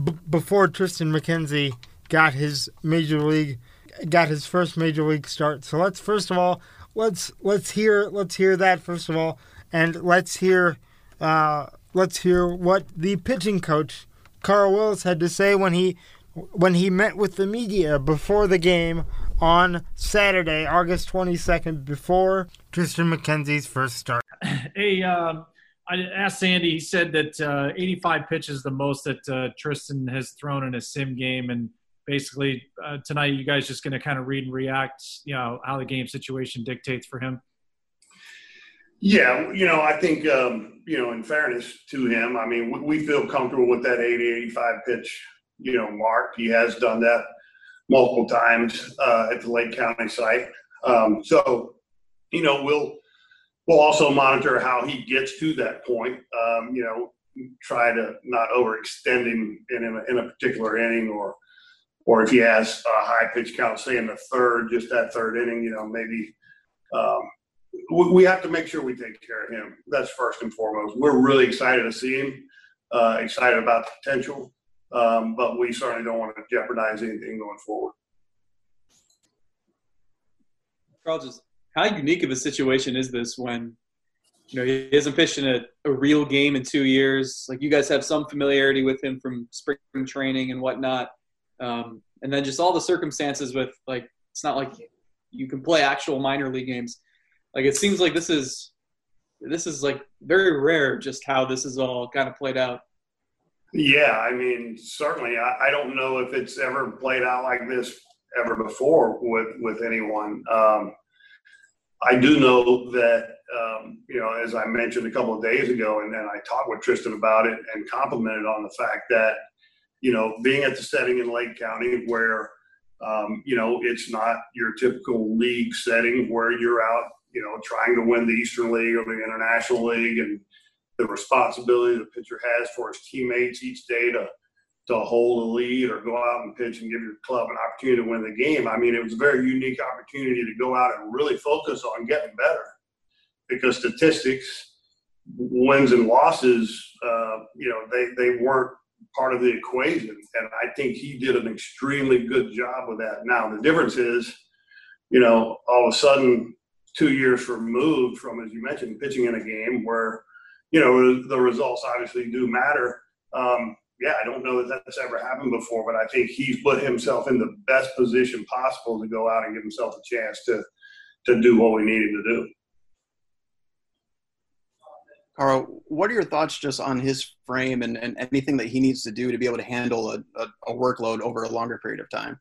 Speaker 1: b- before Triston McKenzie got his major league got his first major league start. So let's first of all let's let's hear let's hear that first of all, and let's hear uh, let's hear what the pitching coach Carl Willis had to say when he when he met with the media before the game on Saturday, August 22nd, before Triston McKenzie's first start.
Speaker 4: Hey, uh, I asked Sandy. He said that uh, 85 pitches the most that uh, Triston has thrown in a sim game, and basically uh, tonight you guys just going to kind of read and react. You know how the game situation dictates for him.
Speaker 5: Yeah, you know, I think um, you know, in fairness to him, I mean, we, we feel comfortable with that 80, 85 pitch you know, mark. He has done that multiple times uh, at the Lake County site. Um, so, you know, we'll we'll also monitor how he gets to that point. Um, you know, try to not overextend him in, in, a, in a particular inning, or or if he has a high pitch count, say in the third, just that third inning, you know, maybe. Um, we, we have to make sure we take care of him. That's first and foremost. We're really excited to see him. Uh, excited about the potential um, but we certainly don't want to jeopardize anything going forward.
Speaker 6: Carl, just how unique of a situation is this when you know he hasn't pitched in a, a real game in two years? Like you guys have some familiarity with him from spring training and whatnot, um, and then just all the circumstances with like it's not like you can play actual minor league games. Like it seems like this is this is like very rare just how this is all kind of played out.
Speaker 5: Yeah, I mean, certainly. I, I, don't know if it's ever played out like this ever before with with anyone. Um, I do know that um, you know, as I mentioned a couple of days ago, and then I talked with Triston about it and complimented on the fact that you know, being at the setting in Lake County where um, you know it's not your typical league setting where you're out, you know, trying to win the Eastern League or the International League and the responsibility the pitcher has for his teammates each day to to hold a lead or go out and pitch and give your club an opportunity to win the game. I mean, it was a very unique opportunity to go out and really focus on getting better because statistics, wins and losses, uh, you know, they, they weren't part of the equation. And I think he did an extremely good job with that. Now, the difference is, you know, all of a sudden, two years removed from, as you mentioned, pitching in a game where you know, the results obviously do matter. Um, yeah, I don't know that that's ever happened before, but I think he's put himself in the best position possible to go out and give himself a chance to to do what we need him to do.
Speaker 7: Carl, what are your thoughts just on his frame and, and anything that he needs to do to be able to handle a, a, a workload over a longer period of time?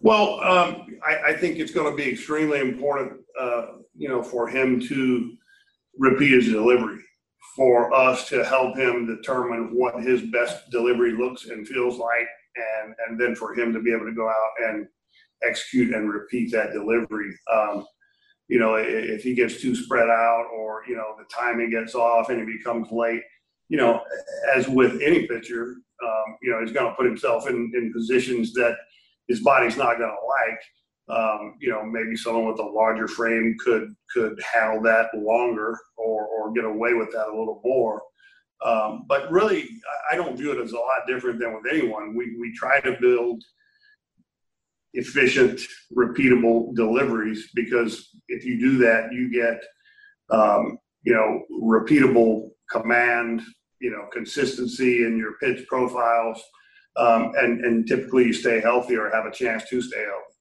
Speaker 5: Well, um, I, I, think it's going to be extremely important, uh, you know, for him to repeat his delivery, for us to help him determine what his best delivery looks and feels like, and and then for him to be able to go out and execute and repeat that delivery. Um, you know, if he gets too spread out or, you know, the timing gets off and he becomes late, you know, as with any pitcher, um, you know, he's going to put himself in, in positions that his body's not going to like. Um, you know, maybe someone with a larger frame could could handle that longer or, or get away with that a little more. Um, but really, I don't view it as a lot different than with anyone. We, we try to build – efficient, repeatable deliveries because if you do that, you get, um, you know, repeatable command, you know, consistency in your pitch profiles, um, and, and typically you stay healthy or have a chance to stay healthy.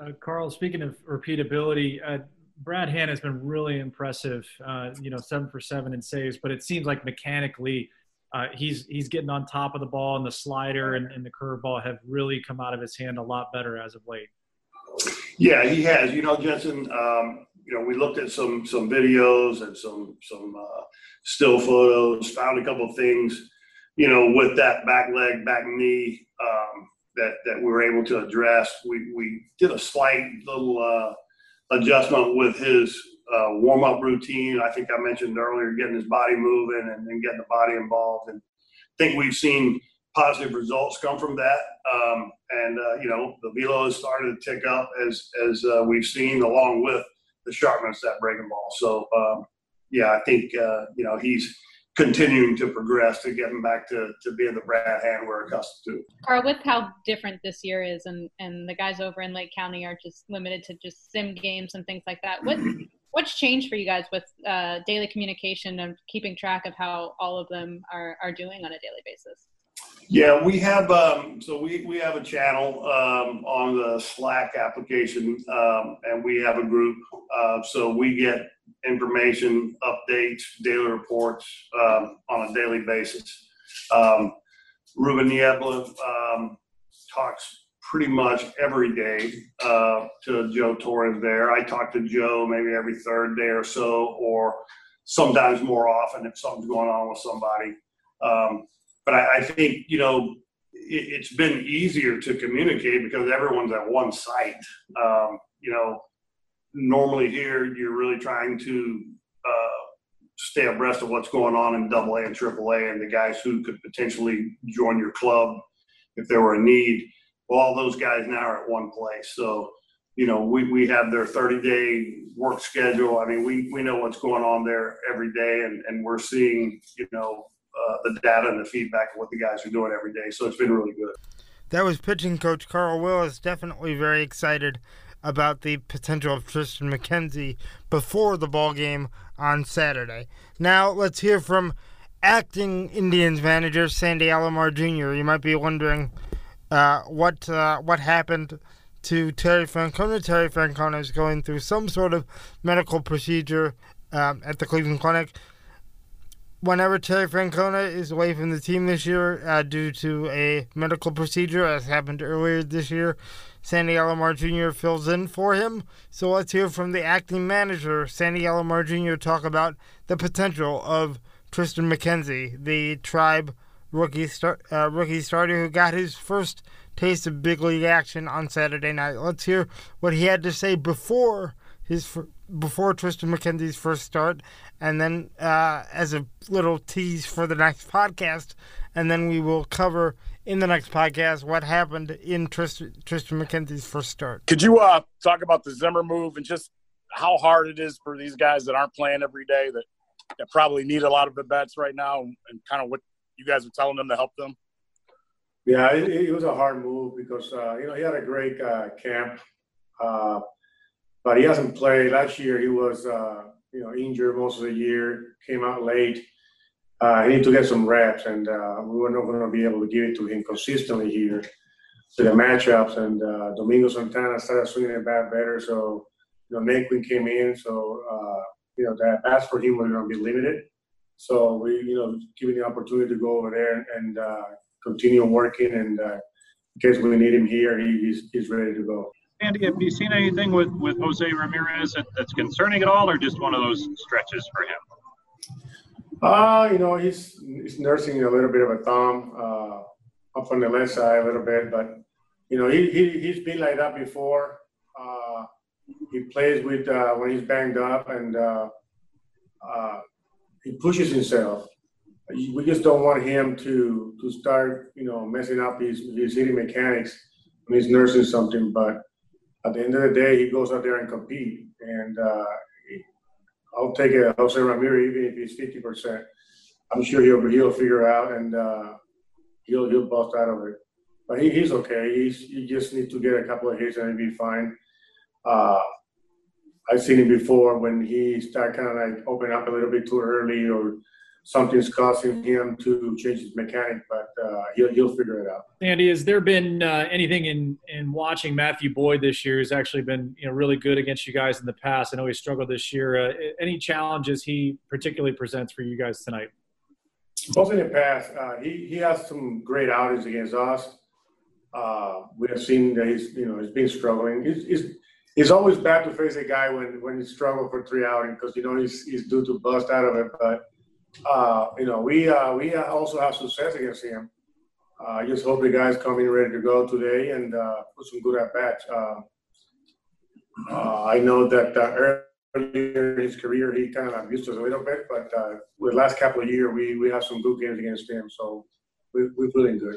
Speaker 4: Uh, Carl, speaking of repeatability, uh, Brad Hand has been really impressive. Uh, you know, seven for seven in saves, but it seems like mechanically uh, he's he's getting on top of the ball, and the slider and, and the curveball have really come out of his hand a lot better as of late.
Speaker 5: Yeah, he has. You know, Jensen. Um, you know, we looked at some some videos and some some uh, still photos. Found a couple things. You know, with that back leg, back knee um, that that we were able to address. We we did a slight little uh, adjustment with his uh, warm up routine. I think I mentioned earlier, getting his body moving and, and, getting the body involved. And I think we've seen positive results come from that. Um, and uh, you know, the velo has started to tick up as as uh, we've seen, along with the sharpness that breaking ball. So um, yeah, I think uh, you know he's continuing to progress to getting back to, to being the Brad Hand we're accustomed to.
Speaker 8: Carl, with how different this year is, and and the guys over in Lake County are just limited to just sim games and things like that. What what's changed for you guys with uh, daily communication and keeping track of how all of them are, are doing on a daily basis?
Speaker 5: Yeah, we have um, so we, we have a channel um, on the Slack application, um, and we have a group. Uh, so we get information, updates, daily reports um, on a daily basis. Um, Ruben Niebla um, talks pretty much every day uh, to Joe Torres there. I talk to Joe maybe every third day or so, or sometimes more often if something's going on with somebody. Um, but I, I, think, you know, it, has been easier to communicate because everyone's at one site. Um, you know, normally here you're really trying to uh, stay abreast of what's going on in double A and triple A and the guys who could potentially join your club if there were a need well, all those guys now are at one place. So, you know, we, we have their 30 day work schedule. I mean, we, we know what's going on there every day and, and we're seeing, you know, uh, the data and the feedback of what the guys are doing every day. So it's been really good.
Speaker 1: That was pitching coach Carl Willis, definitely very excited about the potential of Triston McKenzie before the ball game on Saturday. Now let's hear from acting Indians manager Sandy Alomar Jr. You might be wondering uh, what uh, what happened to Terry Francona. Terry Francona is going through some sort of medical procedure um, at the Cleveland Clinic. Whenever Terry Francona is away from the team this year uh, due to a medical procedure, as happened earlier this year, Sandy Alomar Jr. fills in for him. So let's hear from the acting manager, Sandy Alomar Jr., talk about the potential of Triston McKenzie, the tribe rookie start, uh, rookie starter who got his first taste of big league action on Saturday night. Let's hear what he had to say before his before Triston McKenzie's first start, and then uh, as a little tease for the next podcast, and then we will cover in the next podcast what happened in Triston, Triston McKenzie's first start.
Speaker 9: Could you uh, talk about the Zimmer move and just how hard it is for these guys that aren't playing every day that, that probably need a lot of the bets right now, and kind of what you guys were telling them to help them?
Speaker 10: Yeah, it, it was a hard move because uh, you know he had a great uh, camp, uh, but he hasn't played. Last year he was uh, you know, injured most of the year, came out late. Uh, he need to get some reps, and uh, we were not going to be able to give it to him consistently here to the matchups. And uh, Domingo Santana started swinging the bat better, so you know, Naquin came in, so uh, you know, the bats for him were going to be limited. So we, you know, given the opportunity to go over there and, and uh, continue working, and uh, in case we need him here, he, he's he's ready to go.
Speaker 11: Andy, have you seen anything with, with Jose Ramirez that, that's concerning at all, or just one of those stretches for him?
Speaker 10: Uh, you know, he's he's nursing a little bit of a thumb uh, up on the left side a little bit, but you know, he, he he's been like that before. Uh, he plays with uh, when he's banged up, and uh, uh, he pushes himself. We just don't want him to to start, you know, messing up his his hitting mechanics when he's nursing something. But at the end of the day, he goes out there and compete, and uh, I'll take a Jose Ramirez even if he's fifty percent. I'm sure he'll he'll figure out and uh, he'll he'll bust out of it. But he, he's okay. He's he just needs to get a couple of hits and he'll be fine. Uh, I've seen him before when he start kind of like open up a little bit too early or something's causing him to change his mechanic, but uh, he'll he'll figure it out.
Speaker 4: Andy, has there been uh, anything in in watching Matthew Boyd this year? Has actually been you know really good against you guys in the past. I know he struggled this year. Uh, any challenges he particularly presents for you guys tonight?
Speaker 10: Both in the past, uh, he he has some great outings against us. Uh, we have seen that he's you know he's been struggling. He's, he's it's always bad to face a guy when when he struggled for three outings because you know he's he's due to bust out of it. But uh, you know we uh, we also have success against him. Uh, I just hope the guys come in ready to go today and uh, put some good at bats. Uh, uh, I know that earlier in his career he kind of abused us a little bit, but uh with the last couple of years we we have some good games against him, so we, we're feeling good.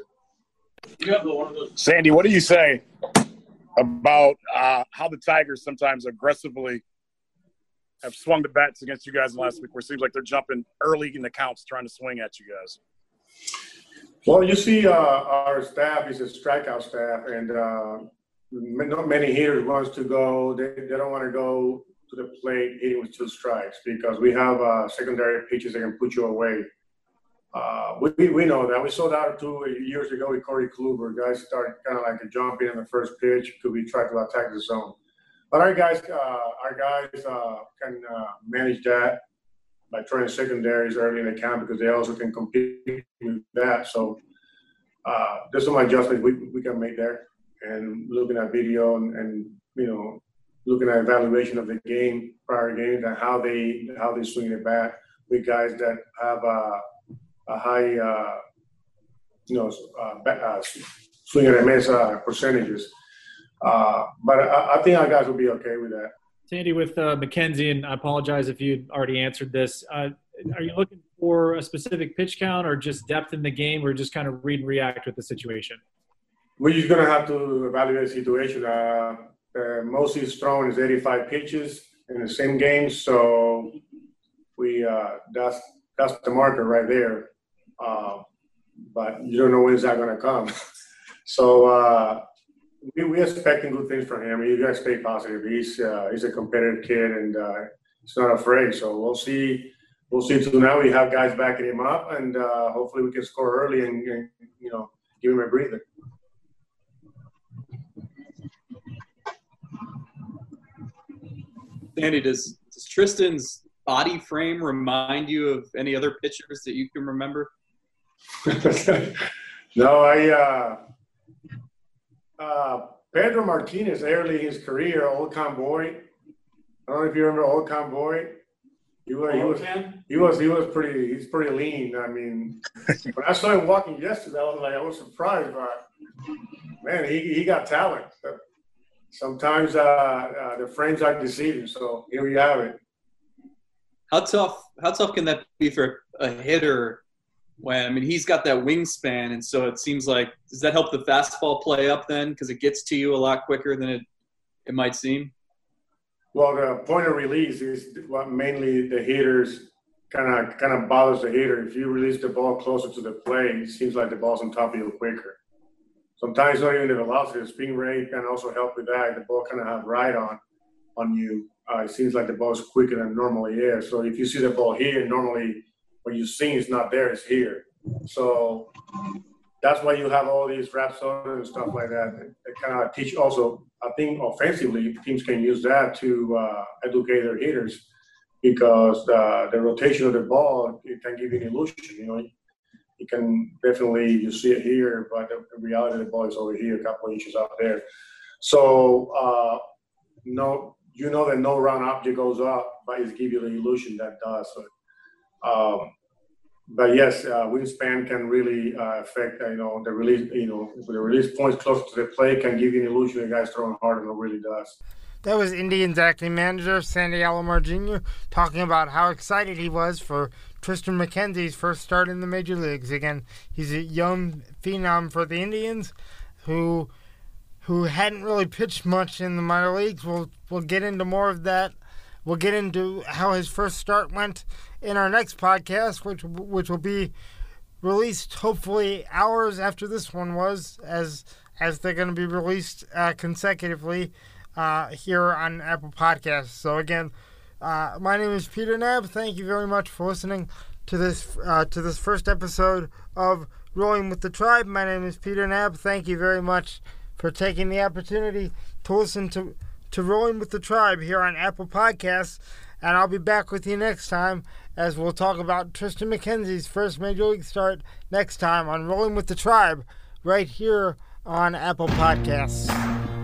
Speaker 9: Sandy, what do you say about uh, how the Tigers sometimes aggressively have swung the bats against you guys last week, where it seems like they're jumping early in the counts trying to swing at you guys?
Speaker 10: Well, you see, uh, our staff is a strikeout staff, and uh, not many hitters wants to go. They, they don't want to go to the plate hitting with two strikes because we have uh, secondary pitches that can put you away. Uh, we, we know that. We saw that two years ago with Corey Kluber. Guys started kind of like jumping in the first pitch because we tried to attack the zone. But our guys, uh, our guys uh, can uh, manage that by throwing secondaries early in the count because they also can compete with that. So uh, there's some adjustments we, we can make there. And looking at video and, and you know looking at evaluation of the game, prior games, and how they how they swing the bat with guys that have uh, a high, uh, you know, uh, uh, and miss uh, percentages. Uh, but I, I, think our guys will be okay with that.
Speaker 4: Sandy, with uh, McKenzie, and I apologize if you had already answered this. Uh, are you looking for a specific pitch count or just depth in the game or just kind of read and react with the situation?
Speaker 10: We're just going to have to evaluate the situation. Uh, uh, most he's thrown is 85 pitches in the same game. So we uh, that's that's the marker right there. Uh, but you don't know when's that going to come. so uh, we we expecting good things from him. You guys stay positive. He's uh, he's a competitive kid and uh, he's not afraid. So we'll see. We'll see. So now we have guys backing him up, and uh, hopefully we can score early and, and you know give him a breather.
Speaker 6: Andy, does, does Triston's body frame remind you of any other pitchers that you can remember?
Speaker 10: no, I uh, uh, Pedro Martinez early in his career, Oil Can Boyd. I don't know if you remember Oil Can Boyd. He was, he was, he was, he was pretty, he's pretty lean. I mean, when I saw him walking yesterday, I was like, I was surprised, but man, he, he got talent. Sometimes uh, uh, the frames are deceiving. So here we have it.
Speaker 6: How tough? How tough can that be for a hitter when I mean he's got that wingspan, and so it seems like does that help the fastball play up then because it gets to you a lot quicker than it it might seem.
Speaker 10: Well, the point of release is what mainly the hitters kind of kind of bothers the hitter. If you release the ball closer to the plate, it seems like the ball's on top of you quicker. Sometimes not even the velocity, the spin rate can also help with that. The ball kind of have right on. on you. Uh, it seems like the ball is quicker than normally is. So if you see the ball here, normally what you see is not there, it's here. So that's why you have all these wrap zones and stuff like that. It kind of teach also. I think offensively, teams can use that to uh, educate their hitters because uh, the rotation of the ball it can give you an illusion. You know, you can definitely you see it here, but the reality the ball is over here, a couple inches out there. So uh, no, you know that no round object goes up, but it's give you the illusion that does. So, um, but yes, uh, wingspan can really uh, affect uh, you know the release. You know, the release points close to the plate can give you an illusion the guy's throwing harder than it really does.
Speaker 1: That was Indians acting manager Sandy Alomar Jr. talking about how excited he was for Triston McKenzie's first start in the major leagues. Again, he's a young phenom for the Indians who who hadn't really pitched much in the minor leagues. We'll we'll get into more of that. We'll get into how his first start went in our next podcast, which which will be released hopefully hours after this one was, as as they're going to be released uh, consecutively uh, here on Apple Podcasts. So again, uh, my name is Peter Nab. Thank you very much for listening to this uh, to this first episode of Rolling with the Tribe. My name is Peter Nab. Thank you very much for taking the opportunity to listen to to Rolling with the Tribe here on Apple Podcasts. And I'll be back with you next time as we'll talk about Triston McKenzie's first major league start next time on Rolling with the Tribe right here on Apple Podcasts.